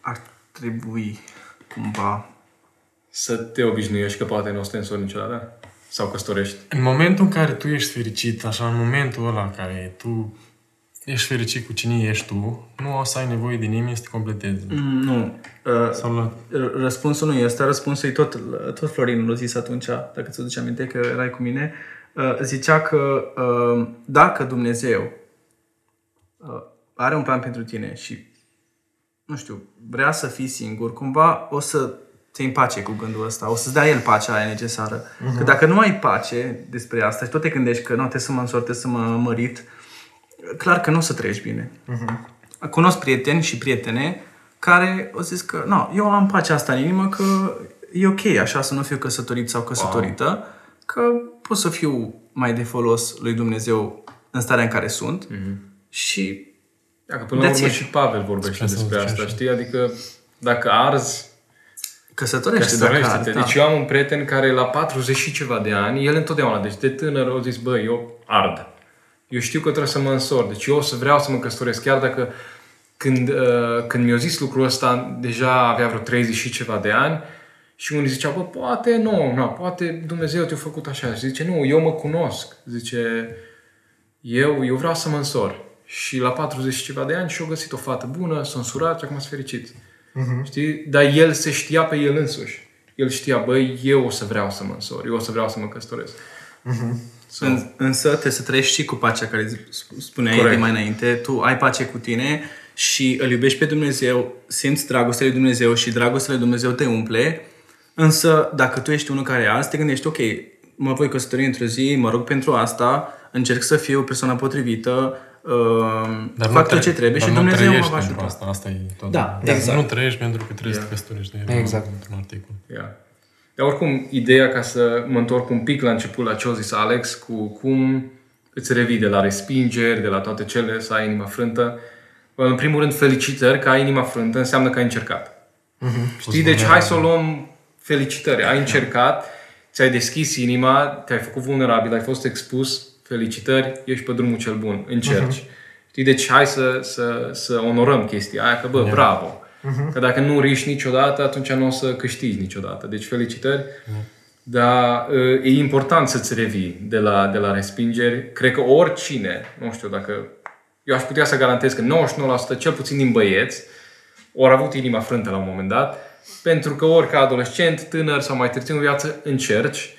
Ar trebui cumva... Să te obișnuiești că poate nu o să te însori niciodată? Sau căsătorești? În momentul în care tu ești fericit, așa, în momentul ăla în care tu ești fericit cu cine ești tu, nu o să ai nevoie de nimeni să te completeze. Mm, Nu. Uh, Sau la... R- Răspunsul nu e ăsta, răspunsul e tot, tot Florin l-a zis atunci, dacă ți duce aminte că erai cu mine, Uh, zicea că uh, dacă Dumnezeu uh, are un plan pentru tine și, nu știu, vrea să fii singur, cumva o să te împace cu gândul ăsta, o să-ți dea el pacea aia necesară. Uh-huh. Că dacă nu ai pace despre asta și tot te gândești că nu, trebuie să mă însor, trebuie să mă mărit, clar că nu o să treci bine. Uh-huh. Cunosc prieteni și prietene care au zis că, nu, eu am pacea asta în inimă că e ok așa să nu fiu căsătorit sau căsătorită, wow. Că pot să fiu mai de folos lui Dumnezeu în starea în care sunt mm-hmm. și Dacă până la That's urmă it. și Pavel vorbește Spre să despre zice asta, așa. știi? Adică dacă arzi, căsătorește dacă căsătorește-te. arzi, da. Deci eu am un prieten care la 40 și ceva de ani, el întotdeauna, deci de tânăr, a zis, bă, eu ard. Eu știu că trebuie să mă însor, deci eu o să vreau să mă căsătoresc, chiar dacă când, uh, când mi-a zis lucrul ăsta, deja avea vreo 30 și ceva de ani și unii ziceau, bă, poate nu, nu, poate Dumnezeu te-a făcut așa. Și zice, nu, eu mă cunosc. Zice, eu, eu vreau să mă însor. Și la 40 și ceva de ani și-a găsit o fată bună, s-a însurat și acum sunt fericit. Uh-huh. Știi? Dar el se știa pe el însuși. El știa, băi, eu o să vreau să mă însor, eu o să vreau să mă căsătoresc. În, însă trebuie să trăiești și cu pacea care sp- spuneai Corect. de mai înainte. Tu ai pace cu tine și îl iubești pe Dumnezeu, simți dragostea lui Dumnezeu și dragostea lui Dumnezeu te umple. Însă, dacă tu ești unul care azi, te gândești, ok, mă voi căsători într-o zi, mă rog pentru asta, încerc să fiu persoana potrivită, uh, Dar fac nu tot ce tre- trebuie dar și nu Dumnezeu mă trăiești va pentru ajuta. Asta, asta e tot. Da, Dar exact. Nu trăiești pentru că trebuie să te căsătorești. Era Exact. Într-un articol. Yeah. Dar oricum, ideea, ca să mă întorc un pic la început la ce a zis Alex, cu cum îți revii de la respingeri, de la toate cele, să ai inima frântă. În primul rând, felicitări că ai inima frântă înseamnă că ai încercat. Știi? Deci hai să o luăm felicitări. Ai încercat, ți-ai deschis inima, te-ai făcut vulnerabil, ai fost expus, felicitări, ești pe drumul cel bun, încerci. Știi, deci hai să, să, să onorăm chestia aia, că bă, Yeah. bravo. Că dacă nu riști niciodată, atunci nu o să câștigi niciodată. Deci felicitări. Dar uh, e important să-ți revii de la, de la respingeri. Cred că oricine, nu știu dacă... Eu aș putea să garantez că 99% cel puțin din băieți ori avut inima frântă la un moment dat, pentru că ori ca adolescent, tânăr sau mai târziu în viață încerci,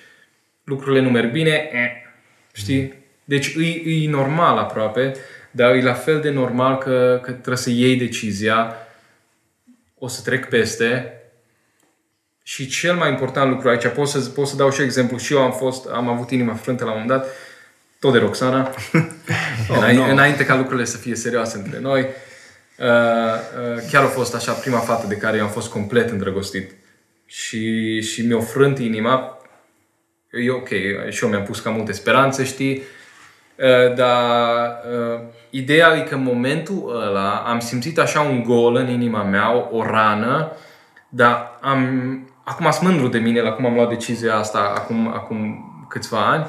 lucrurile nu merg bine, eh, știi? Deci e, e normal aproape, dar e la fel de normal că, că trebuie să iei decizia, o să trec peste, și cel mai important lucru aici, pot să, pot să dau și exemplu, și eu am fost, am avut inima frântă la un moment dat, tot de Roxana, oh, no. înainte ca lucrurile să fie serioase între noi. Uh, uh, chiar a fost așa prima fată de care eu am fost complet îndrăgostit. Și, și mi-a frânt inima. E ok, și eu mi-am pus cam multe speranțe, știi? Uh, dar uh, ideea e că în momentul ăla am simțit așa un gol în inima mea, o, o rană, dar am, acum sunt mândru de mine la cum am luat decizia asta acum, acum câțiva ani,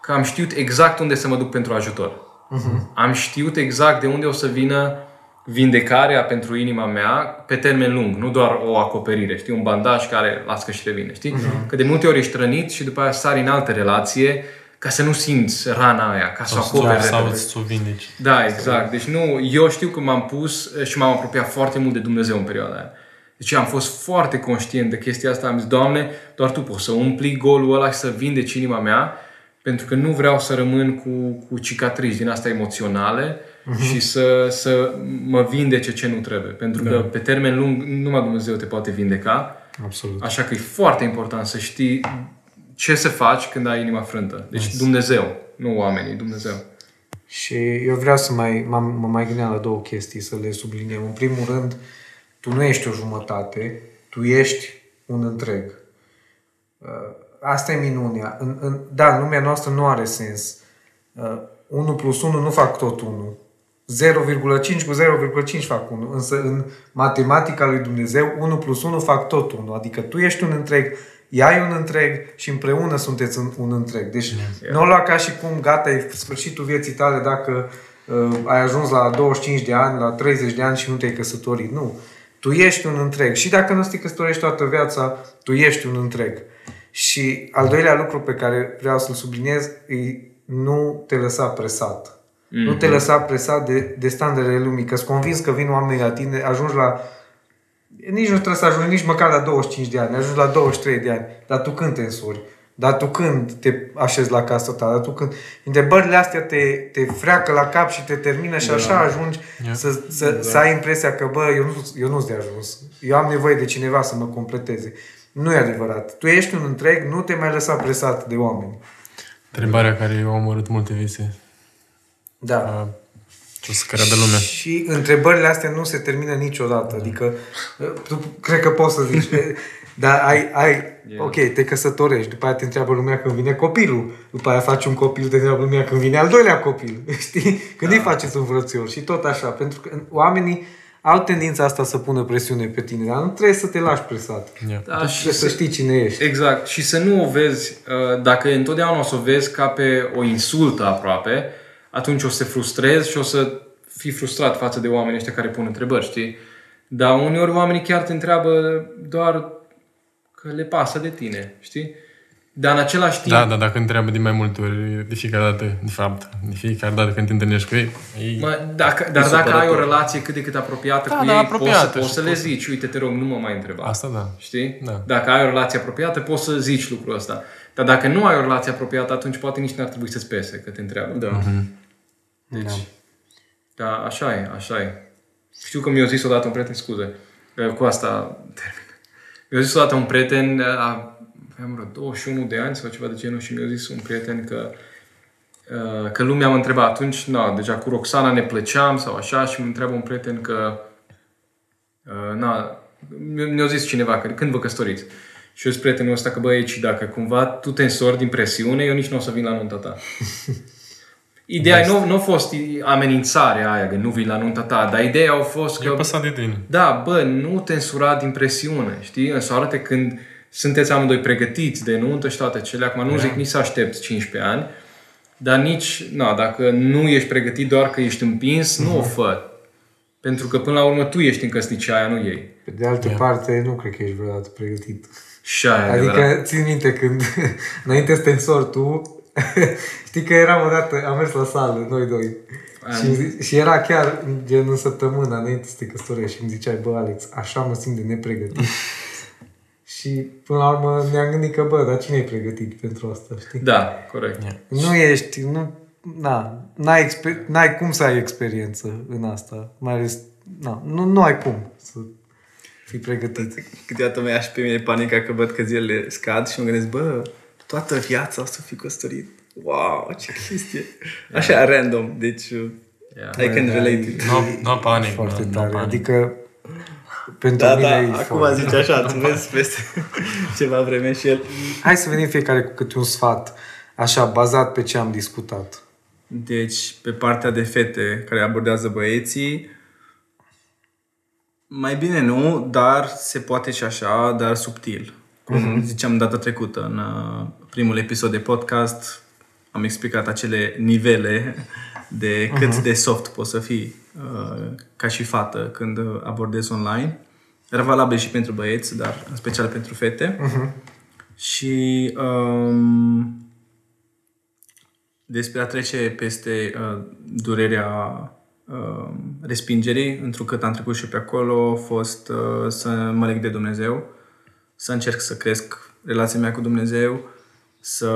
că am știut exact unde să mă duc pentru ajutor. Uh-huh. Am știut exact de unde o să vină vindecarea pentru inima mea pe termen lung, nu doar o acoperire, știi, un bandaj care lasă că și revine, știi? Uh-huh. Că de multe ori ești rănit și după aia sari în altă relație ca să nu simți rana aia, ca să o acoperi Sau repede. să o vindeci. Da, exact. Deci nu, eu știu că m-am pus și m-am apropiat foarte mult de Dumnezeu în perioada aia. Deci am fost foarte conștient de chestia asta. Am zis, Doamne, doar Tu poți să umpli golul ăla și să vindeci inima mea, pentru că nu vreau să rămân cu, cu cicatrici din asta emoționale uh-huh. și să, să mă vindece ce nu trebuie. Pentru că pe termen lung numai Dumnezeu te poate vindeca. Absolut. Așa că e foarte important să știi ce să faci când ai inima frântă. Deci nice. Dumnezeu, nu oamenii, Dumnezeu. Și eu vreau să mai, m-am, mă mai gândeam la două chestii, să le subliniem. În primul rând, tu nu ești o jumătate, tu ești un întreg. Uh, Asta e minunea. În, în, da, în lumea noastră nu are sens. Uh, 1 plus 1 nu fac tot 1. 0,5 cu 0,5 fac 1. Însă în matematica lui Dumnezeu 1 plus 1 fac tot 1. Adică tu ești un întreg, ea e un întreg și împreună sunteți un, un întreg. Deci yeah. nu o lua ca și cum gata, e sfârșitul vieții tale dacă uh, ai ajuns la 25 de ani, la 30 de ani și nu te-ai căsătorit. Nu. Tu ești un întreg. Și dacă nu te căsătorești toată viața, tu ești un întreg. Și al doilea lucru pe care vreau să-l subliniez e nu te lăsa presat. Mm-hmm. Nu te lăsa presat de, de standardele lumii. Că-s convins că vin oameni la tine, ajungi la... Nici nu trebuie să ajungi nici măcar la 25 de ani, ajungi la 23 de ani. Dar tu când te însuri? Dar tu când te așezi la casa ta? Dar tu când... Întrebările astea te, te freacă la cap și te termină și așa ajungi Yeah. să, să, Da. să ai impresia că, bă, eu nu, eu nu-s de ajuns. Eu am nevoie de cineva să mă completeze. Nu e adevărat. Tu ești un întreg, nu te mai lăsa presat de oameni. Întrebarea care i-a omorât multe vise. Da. A, ce o să creadă lumea. Și întrebările astea nu se termină niciodată. Adică, tu cred că poți să zici, e, dar ai, ai ok, te căsătorești, după aia te întreabă lumea când vine copilul, după aia faci un copil, te întreabă lumea când vine al doilea copil, știi? Când da. îi faceți un frățior și tot așa, pentru că oamenii au tendința asta să pună presiune pe tine, dar nu trebuie să te lași presat. Yeah. Da, Trebuie să știi cine ești. Exact. Și să nu o vezi, uh, dacă întotdeauna o să o vezi ca pe o insultă aproape, atunci o să te frustrezi și o să fii frustrat față de oamenii ăștia care pun întrebări, știi? Dar uneori oamenii chiar te întreabă doar că le pasă de tine, știi? Dar în același timp... Da, da, dacă întreabă de mai multe ori, de fiecare dată, de fapt, de fiecare dată când te întâlnești cu ei, ei Mă, dacă, dar dacă ai o relație cât de cât apropiată Da, cu da, ei, apropiată poți să, poți și să le poți să- zici, uite, te rog, nu mă mai întreba. Asta da. Știi? Da. Dacă ai o relație apropiată, poți să zici lucrul ăsta. Dar dacă nu ai o relație apropiată, atunci poate nici n-ar trebui să-ți pese că te întreabă. Da. Deci, da, așa e, așa e. Știu că mi-a zis odată un prieten, scuze, că cu asta termin. Mi-a zis odată un prieten, a- aveam vreo 21 de ani sau ceva de genul și mi-a zis un prieten că uh, că lumea mă întreba atunci, na, deja cu Roxana ne plăceam sau așa și mă întreabă un prieten că uh, na, mi- mi-a zis cineva că când vă căsătoriți? Și eu zis prietenul ăsta că băi, și dacă cumva tu te însori din presiune, eu nici nu o să vin la nunta ta. Ideea nu, nu a fost amenințarea aia, că nu vii la nunta ta, dar ideea a fost E că, păsat de tine. da, bă, nu te însura din presiune, știi? Însoară-te când sunteți amândoi pregătiți de nuntă și toate cele. Acum nu zic nici să aștepți 15 ani, Dar nici, na, dacă nu ești pregătit doar că ești împins, nu o fă. Pentru că până la urmă tu ești în căsnicia aia, nu ei. Pe de altă parte, nu cred că ești vreodată pregătit. Și aia e Adică, adevărat. țin minte când, înainte să te însori tu, știi că eram odată, am mers la sală, noi doi. Și, îmi zi- și era chiar gen în săptămâna înainte să te căsătorești și îmi ziceai, bă, Alex, așa mă simt de nepregătit. și până la urmă ne-am gândit că, bă, dar cine e pregătit pentru asta, știi? Da, corect. Nu ești, nu, na, n-ai, exper- n-ai cum să ai experiență în asta, mai ales, na, nu, nu ai cum să fii pregătit. Câteodată mă ia și pe mine panica că văd că zilele scad și mă gândesc, bă, toată viața o să fi căsătorit. Wow, ce chestie. Așa, random. Deci, Yeah. I can relate it. Nu, nu panic. Foarte nu, nu tare, panic. adică pentru Da, mine da, e acum foarte- zice așa, tu vezi peste ceva vreme și el. Hai să venim fiecare cu câte un sfat, așa, bazat pe ce am discutat. Deci, pe partea de fete care abordează băieții, mai bine nu, dar se poate și așa, dar subtil. Cum ziceam data trecută, în uh, primul episod de podcast, am explicat acele nivele de cât de soft poți să fii uh, ca și fată când abordezi online. Era valabil și pentru băieți, dar în special pentru fete. Și um, despre a trece peste uh, durerea uh, respingerii, întrucât am trecut și pe acolo, a fost uh, să mă leg de Dumnezeu, să încerc să cresc relația mea cu Dumnezeu, să,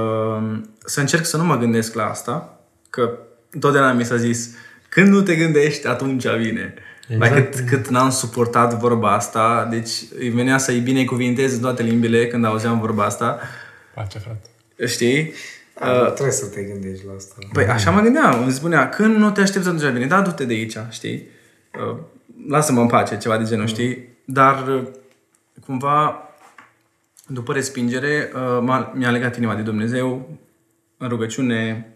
să încerc să nu mă gândesc la asta, că întotdeauna mi s-a zis, când nu te gândești, atunci vine. Exact. Mai cât, cât n-am suportat vorba asta, deci îi venea să-i binecuvintez în toate limbile când auzeam vorba asta, Pace, frate. știi? Uh, trebuie să te gândești la asta. Păi așa mă gândeam, îmi spunea, când nu te aștepți atunci bine, da, du-te de aici, știi? Uh, Lasă-mă în pace, ceva de genul, știi? Dar uh, cumva, după respingere, uh, m-a, mi-a legat inima de Dumnezeu în rugăciune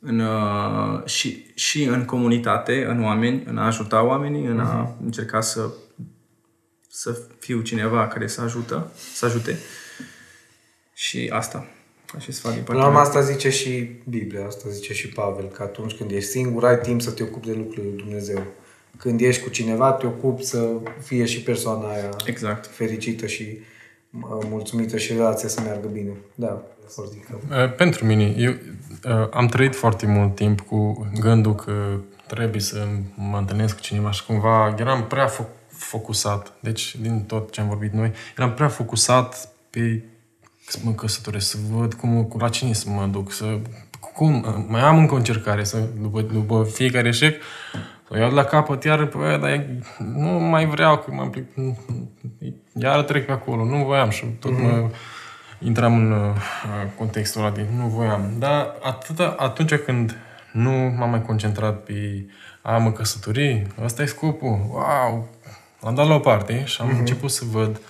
în, uh, și, și în comunitate, în oameni, în a ajuta oamenii, în a încerca să, să fiu cineva care să ajută, să ajute. Și asta. Așa sfat din Până partea la urmă mea. asta zice și Biblia, asta zice și Pavel, că atunci când ești singur ai timp să te ocupi de lucrurile lui Dumnezeu. Când ești cu cineva, te ocupi să fie și persoana aia Exact. fericită și uh, mulțumită și relația să meargă bine. Da, foarte că... Uh, Pentru mine, eu uh, am trăit foarte mult timp cu gândul că trebuie să mă întâlnesc cu cineva și cumva eram prea fo- focusat. Deci, din tot ce am vorbit noi, eram prea focusat pe să mă căsătoresc, să văd cum, cu la cine să mă duc, să cum, mai am încă o încercare, să, după, după fiecare eșec, să o iau de la capăt, iar, bă, dar e- nu mai vreau, că mă implic, iar trec pe acolo, nu voiam și tot mă intram în uh, contextul ăla de nu voiam. Dar atâta, atunci când nu m-am mai concentrat pe a mă căsători, ăsta e scopul, wow, l-am dat la o parte și am uh-huh. început să văd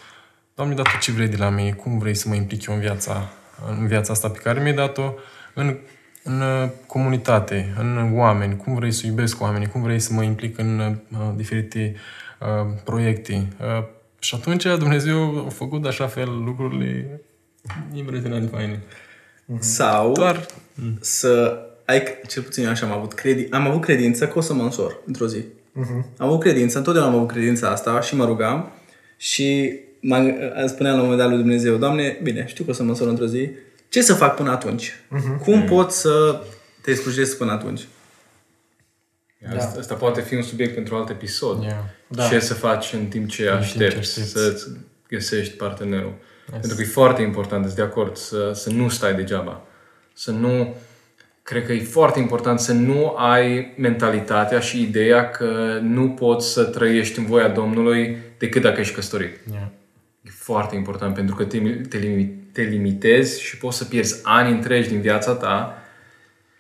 Doamne, dar tu ce vrei de la mine? Cum vrei să mă implic eu în viața, în viața asta pe care mi-ai dat-o? În, în uh, comunitate, în oameni, cum vrei să iubesc oamenii, cum vrei să mă implic în uh, diferite uh, proiecte. Uh, și atunci Dumnezeu a făcut de așa fel lucrurile impresionant de faine. Sau Doar să ai, cel puțin eu așa am avut, credi, am avut credință că o să mă însor într-o zi. Am avut credință, întotdeauna am avut credința asta și mă rugam și mă spuneam la un moment dat lui Dumnezeu, Doamne, bine, știu că o să mă însor într-o zi, ce să fac până atunci? Cum pot să te slujesc până atunci? Da. Asta, asta poate fi un subiect pentru alt episod. Yeah. Da. Ce să faci în timp ce ce aștepți, aștepți. să-ți găsești partenerul. Pentru că e foarte important, sunt de acord, să, să nu stai degeaba. Să nu... Cred că e foarte important să nu ai mentalitatea și ideea că nu poți să trăiești în voia Domnului decât dacă ești căsătorit. Yeah. E foarte important pentru că te, te, limi- te limitezi și poți să pierzi ani întregi din viața ta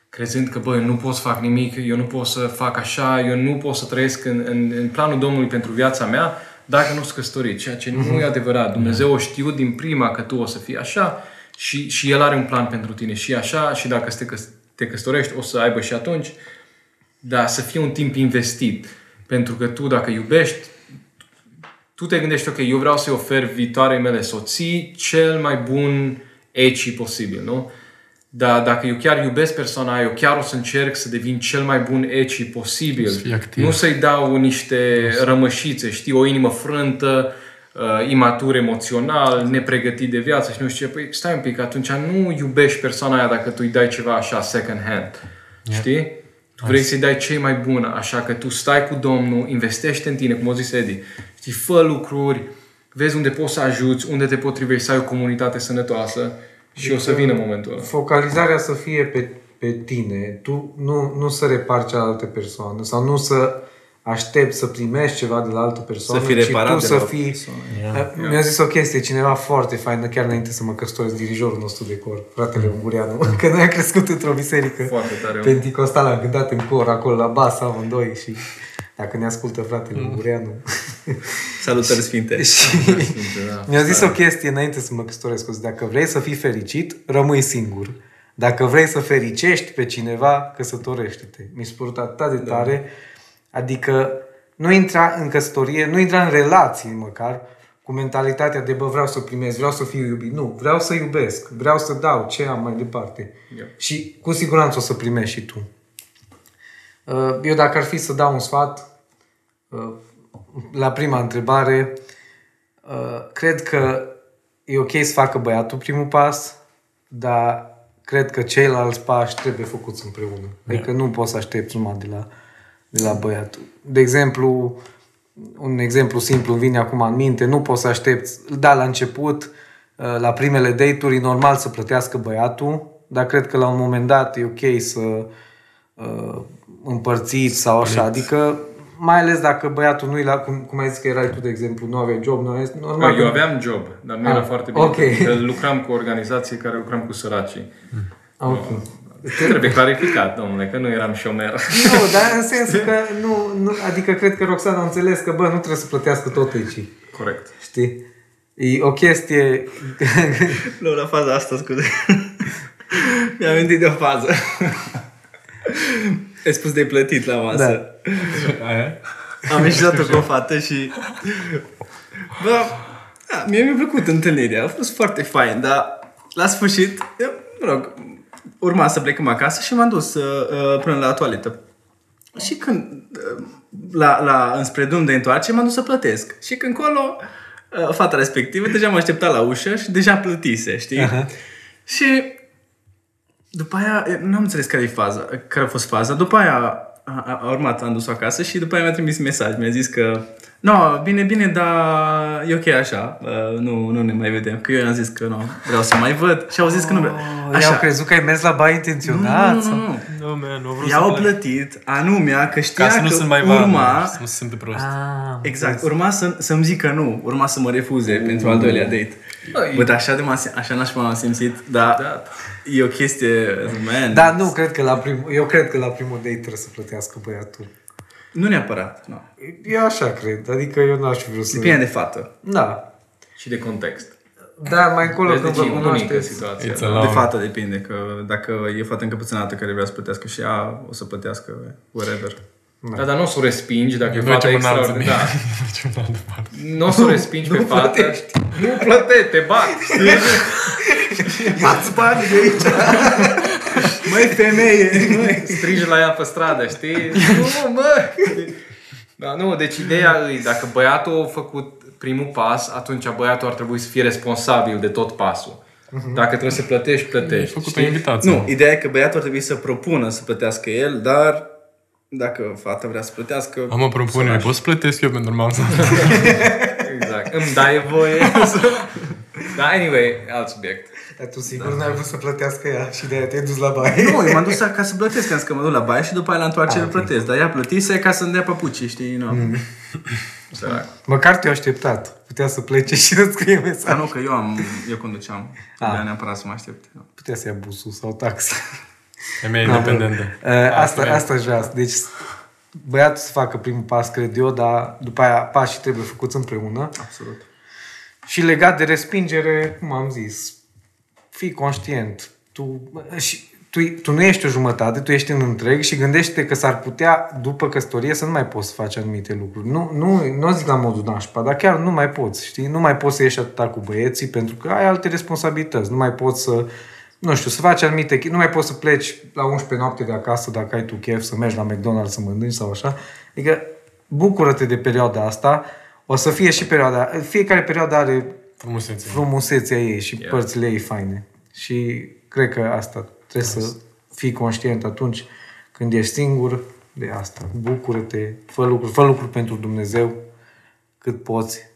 crezând că, băi, eu nu pot să fac nimic, eu nu pot să fac așa, eu nu pot să trăiesc în, în, în planul Domnului pentru viața mea dacă nu sunt căsătorit, ceea ce nu e adevărat. Dumnezeu o știu din prima că tu o să fii așa și, și El are un plan pentru tine și așa și dacă te, căs- te căsătorești o să aibă și atunci, dar să fie un timp investit. Pentru că tu, dacă iubești, tu te gândești, ok, eu vreau să-i ofer viitoarei mele soții cel mai bun eci posibil, nu? dar dacă eu chiar iubesc persoana aia, eu chiar o să încerc să devin cel mai bun eci posibil. Să fii activ. Nu să-i dau niște rămășițe, știi, o inimă frântă, uh, imatur emoțional, nepregătit de viață și nu știu ce. Păi stai un pic, atunci nu iubești persoana aia dacă tu îi dai ceva așa second hand. Știi? Tu vrei să-i dai cei mai bun, așa că tu stai cu Domnul, investește în tine, cum a zis Edi. Știi, fă lucruri, vezi unde poți să ajuți, unde te potrivești, să ai o comunitate sănătoasă și o să vină momentul ăla. Focalizarea să fie pe, pe tine, tu nu, nu să repari cealaltă persoană sau nu să aștepți să primești ceva de la altă persoană, Să fii reparat ci de tu la să o fii... persoană. Yeah. Mi-a zis o chestie, cineva foarte faină, chiar înainte să mă căsătoresc, dirijorul nostru de cor, fratele Ungureanu, că noi am crescut într-o biserică Foarte tare. pentecostală, am cântat în cor acolo la bas amândoi și dacă ne ascultă fratele Ungureanu. Salutări sfinte. și Da. mi-a zis o chestie înainte să mă căsătoresc. a zis, Dacă vrei să fii fericit, rămâi singur. Dacă vrei să fericești pe cineva, căsătorește-te. Mi s-a părut atât de tare. Adică nu intra în căsătorie, nu intra în relații măcar cu mentalitatea de bă, vreau să primesc, vreau să fiu iubit. Nu, vreau să iubesc, vreau să dau ce am mai departe. Yep. Și cu siguranță o să primești și tu. Uh, Eu dacă ar fi să dau un sfat, uh, la prima întrebare, uh, cred că e ok să facă băiatul primul pas, dar cred că ceilalți pași trebuie făcuți împreună. Adică nu poți să aștepți numai de la, de la băiatul. De exemplu, un exemplu simplu îmi vine acum în minte, nu poți să aștepți, da, la început, uh, la primele date-uri, e normal să plătească băiatul, dar cred că la un moment dat e ok să uh, împărțiți sau așa, adică mai ales dacă băiatul nu-i la, cum, cum ai zis că erai tu, de exemplu, nu aveai job, nu aveai, normal. Eu că- aveam job, dar nu Ah, era foarte bine. ok. Că lucram cu o organizație care lucram cu săracii. Ah, ok. Trebuie clarificat, domnule, că nu eram șomer. Nu, dar în sensul că nu, nu, adică cred că Roxana a înțeles că, bă, nu trebuie să plătească tot aici, Corect. știi? E o chestie... Nu, la faza asta, scuze. Mi-am amintit de o fază. Ai spus de plătit la masă. Da. Aia? Am ieșit odată cu o fată și... Bă, da, mie mi-a plăcut întâlnirea. A fost foarte fain, dar la sfârșit, eu, mă rog, urma să plecăm acasă și m-am dus uh, până la toaletă. Și când, uh, la, la, înspre drum de întoarcere, m-am dus să plătesc. Și când colo, uh, fata respectivă deja mă aștepta la ușă și deja plătise, știi? Aha. Și după aia, nu am înțeles care, e faza, care a fost faza. După aia a, a, a urmat, am dus acasă și după aia mi-a trimis mesaj. Mi-a zis că No, bine, bine, dar e ok așa. Uh, nu, nu ne mai vedem. Că eu i-am zis că nu, vreau să mai văd. Și au zis că nu vreau. Oh, i-au crezut că ai mers la baie Nu, intenționat. nu, sau- nu, nu. Nu, man, nu vreau I-au să plec. plătit anumea că știa Ca să nu că sunt mai urma... urma, să nu se simte prost. Ah, Exact, urma să, să-mi zică nu, urma să mă refuze pentru al doilea date. Băi. Bă, dar așa de m așa nașpa m-am simțit, dar Da. e o chestie, man. Da, nu, cred că la prim, eu cred că la primul date trebuie să plătească băiatul. Nu neapărat, nu. Eu așa cred, adică eu n-aș fi vrut să... Depinde de fată. Da. Și de context. Da, mai încolo Vezi, când deci vă e unică cunoașteți. situația. It's da. a De law. fată depinde, că dacă e fată încăpățânată care vrea să plătească și ea, o să plătească whatever. Da, dar nu o să o respingi dacă e Noi fata mergem în altă extraordinară. Da. Mergem în altă parte. Nu o să o respingi pe fată. Nu plătești, te bat. Ia-ți banii de aici! Măi, femeie! Măi. Strigi la ea pe stradă, știi? Nu, mă! Da, nu, deci ideea e, dacă băiatul a făcut primul pas, atunci băiatul ar trebui să fie responsabil de tot pasul. Dacă trebuie să plătești, Ai plătești. făcut o știi? invitație. Nu, ideea e că băiatul ar trebui să propună să plătească el, dar dacă fata vrea să plătească... Am o propunere. Poți să plătesc eu pentru masă? Exact. Îmi dai voie să... Da, anyway, alt subiect. Dar tu sigur n-ai vrut să plătească ea și de-aia te-ai dus la baie. Nu, eu m-am dus ca să plătesc, am zis că mă duc la baie și după aia la întoarcere Ah, ok. plătesc. Dar ea plătise ca să-mi dea papucii, știi? Nu. Mm. Sărac. Măcar te-ai așteptat. Putea să plece și să scrie Dar mesaj. nu, că eu am, eu conduceam. Ah. Trebuia neapărat să mă aștept. Putea să ia busul sau taxi. Femeie Da, independentă. bă. Uh, Asta, Asta e. asta aș vrea. Deci băiatul să facă primul pas, cred eu, dar după aia pașii trebuie făcuți împreună. Absolut. Și legat de respingere, cum am zis, fii conștient. Tu, și, tu, tu nu ești o jumătate, tu ești în întreg și gândește că s-ar putea, după căsătorie, să nu mai poți să faci anumite lucruri. Nu, nu, nu o zic la modul nașpa, dar chiar nu mai poți, știi? Nu mai poți să ieși atâta cu băieții pentru că ai alte responsabilități. Nu mai poți să nu știu, să faci anumite... Nu mai poți să pleci la 11 noapte de acasă dacă ai tu chef să mergi la McDonald's să mănânci sau așa. Adică bucură-te de perioada asta. O să fie și perioada... Fiecare perioadă are Frumusețe. frumusețea ei și Yeah. părțile ei faine. Și cred că asta trebuie să fii conștient atunci când ești singur de asta. Bucură-te, fă lucruri, fă lucruri pentru Dumnezeu cât poți.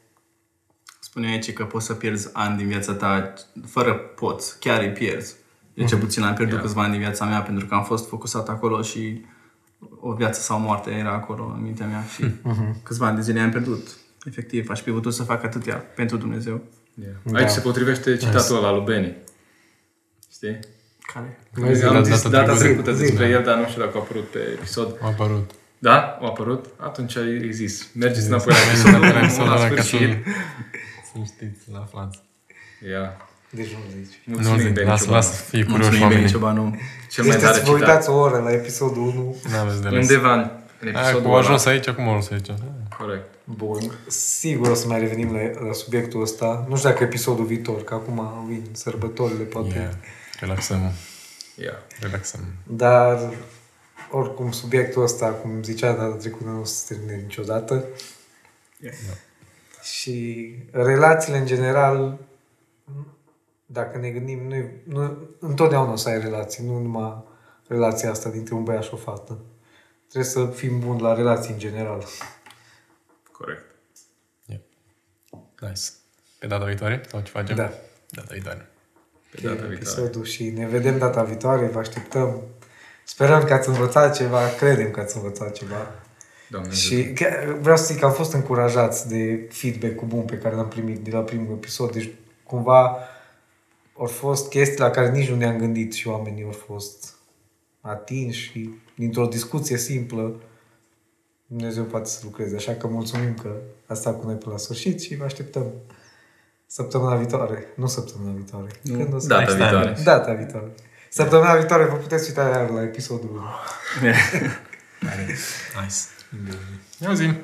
Spune aici că poți să pierzi ani din viața ta fără poți, chiar îi pierzi. De ce puțin am pierdut câțiva ani din viața mea pentru că am fost focusat acolo și o viață sau moarte era acolo în mintea mea și câțiva ani de zile am pierdut. Efectiv, aș fi putut să fac atâtea pentru Dumnezeu. Yeah. Aici se potrivește citatul ăla lui Benny. Știi? Care? Noi zi- Am data zis data trecută. trecută Zi, despre zi. el, dar nu știu dacă a apărut pe episod. A apărut. Da? A apărut? Atunci ai zis. Mergeți înapoi la episodul La 1, episodul la ăla ca să sfârșit. Să știți, la aflați. Ia. Deci nu zici. Nu Mulțumim, zic, Benny las, Ciobanu. las să fie curioși Mulțumim, oamenii. Beni Ciobanu. Cel mai Este tare să vă citat. uitați o oră la episodul 1. N-aveți de ales. Undeva în în Aia, episodul cu a ajuns ăla. aici, cum a ajuns aici? Corect. Bun. Sigur o să mai revenim la, la subiectul ăsta. Nu știu dacă episodul viitor, că acum vin sărbătorile, poate. Yeah. Relaxăm, Ia. relaxăm. Dar, oricum, subiectul ăsta, cum zicea data trecută, nu o să se termine niciodată. Yeah. Și relațiile, în general, dacă ne gândim, nu, nu, întotdeauna o să ai relații, nu numai relația asta dintre un băiat și o fată. Trebuie să fim buni la relații în general. Corect. Yeah. Nice. Pe data viitoare? Sau ce facem? Da. Data viitoare. Pe data viitoare. episodul și ne vedem data viitoare, vă așteptăm. Sperăm că ați învățat ceva, credem că ați învățat ceva. Doamne Și chiar vreau să zic că am fost încurajați de feedback-ul bun pe care l-am primit de la primul episod. Deci cumva au fost chestii la care nici nu ne-am gândit și oamenii au fost atinși și dintr-o discuție simplă Dumnezeu poate să lucreze. Așa că mulțumim că a stat cu noi până la sfârșit și vă așteptăm săptămâna viitoare. Nu săptămâna viitoare. Când o să... Data Next time. viitoare. Data viitoare. Săptămâna viitoare vă puteți uita iar la episodul 1. Nice. Ne auzim.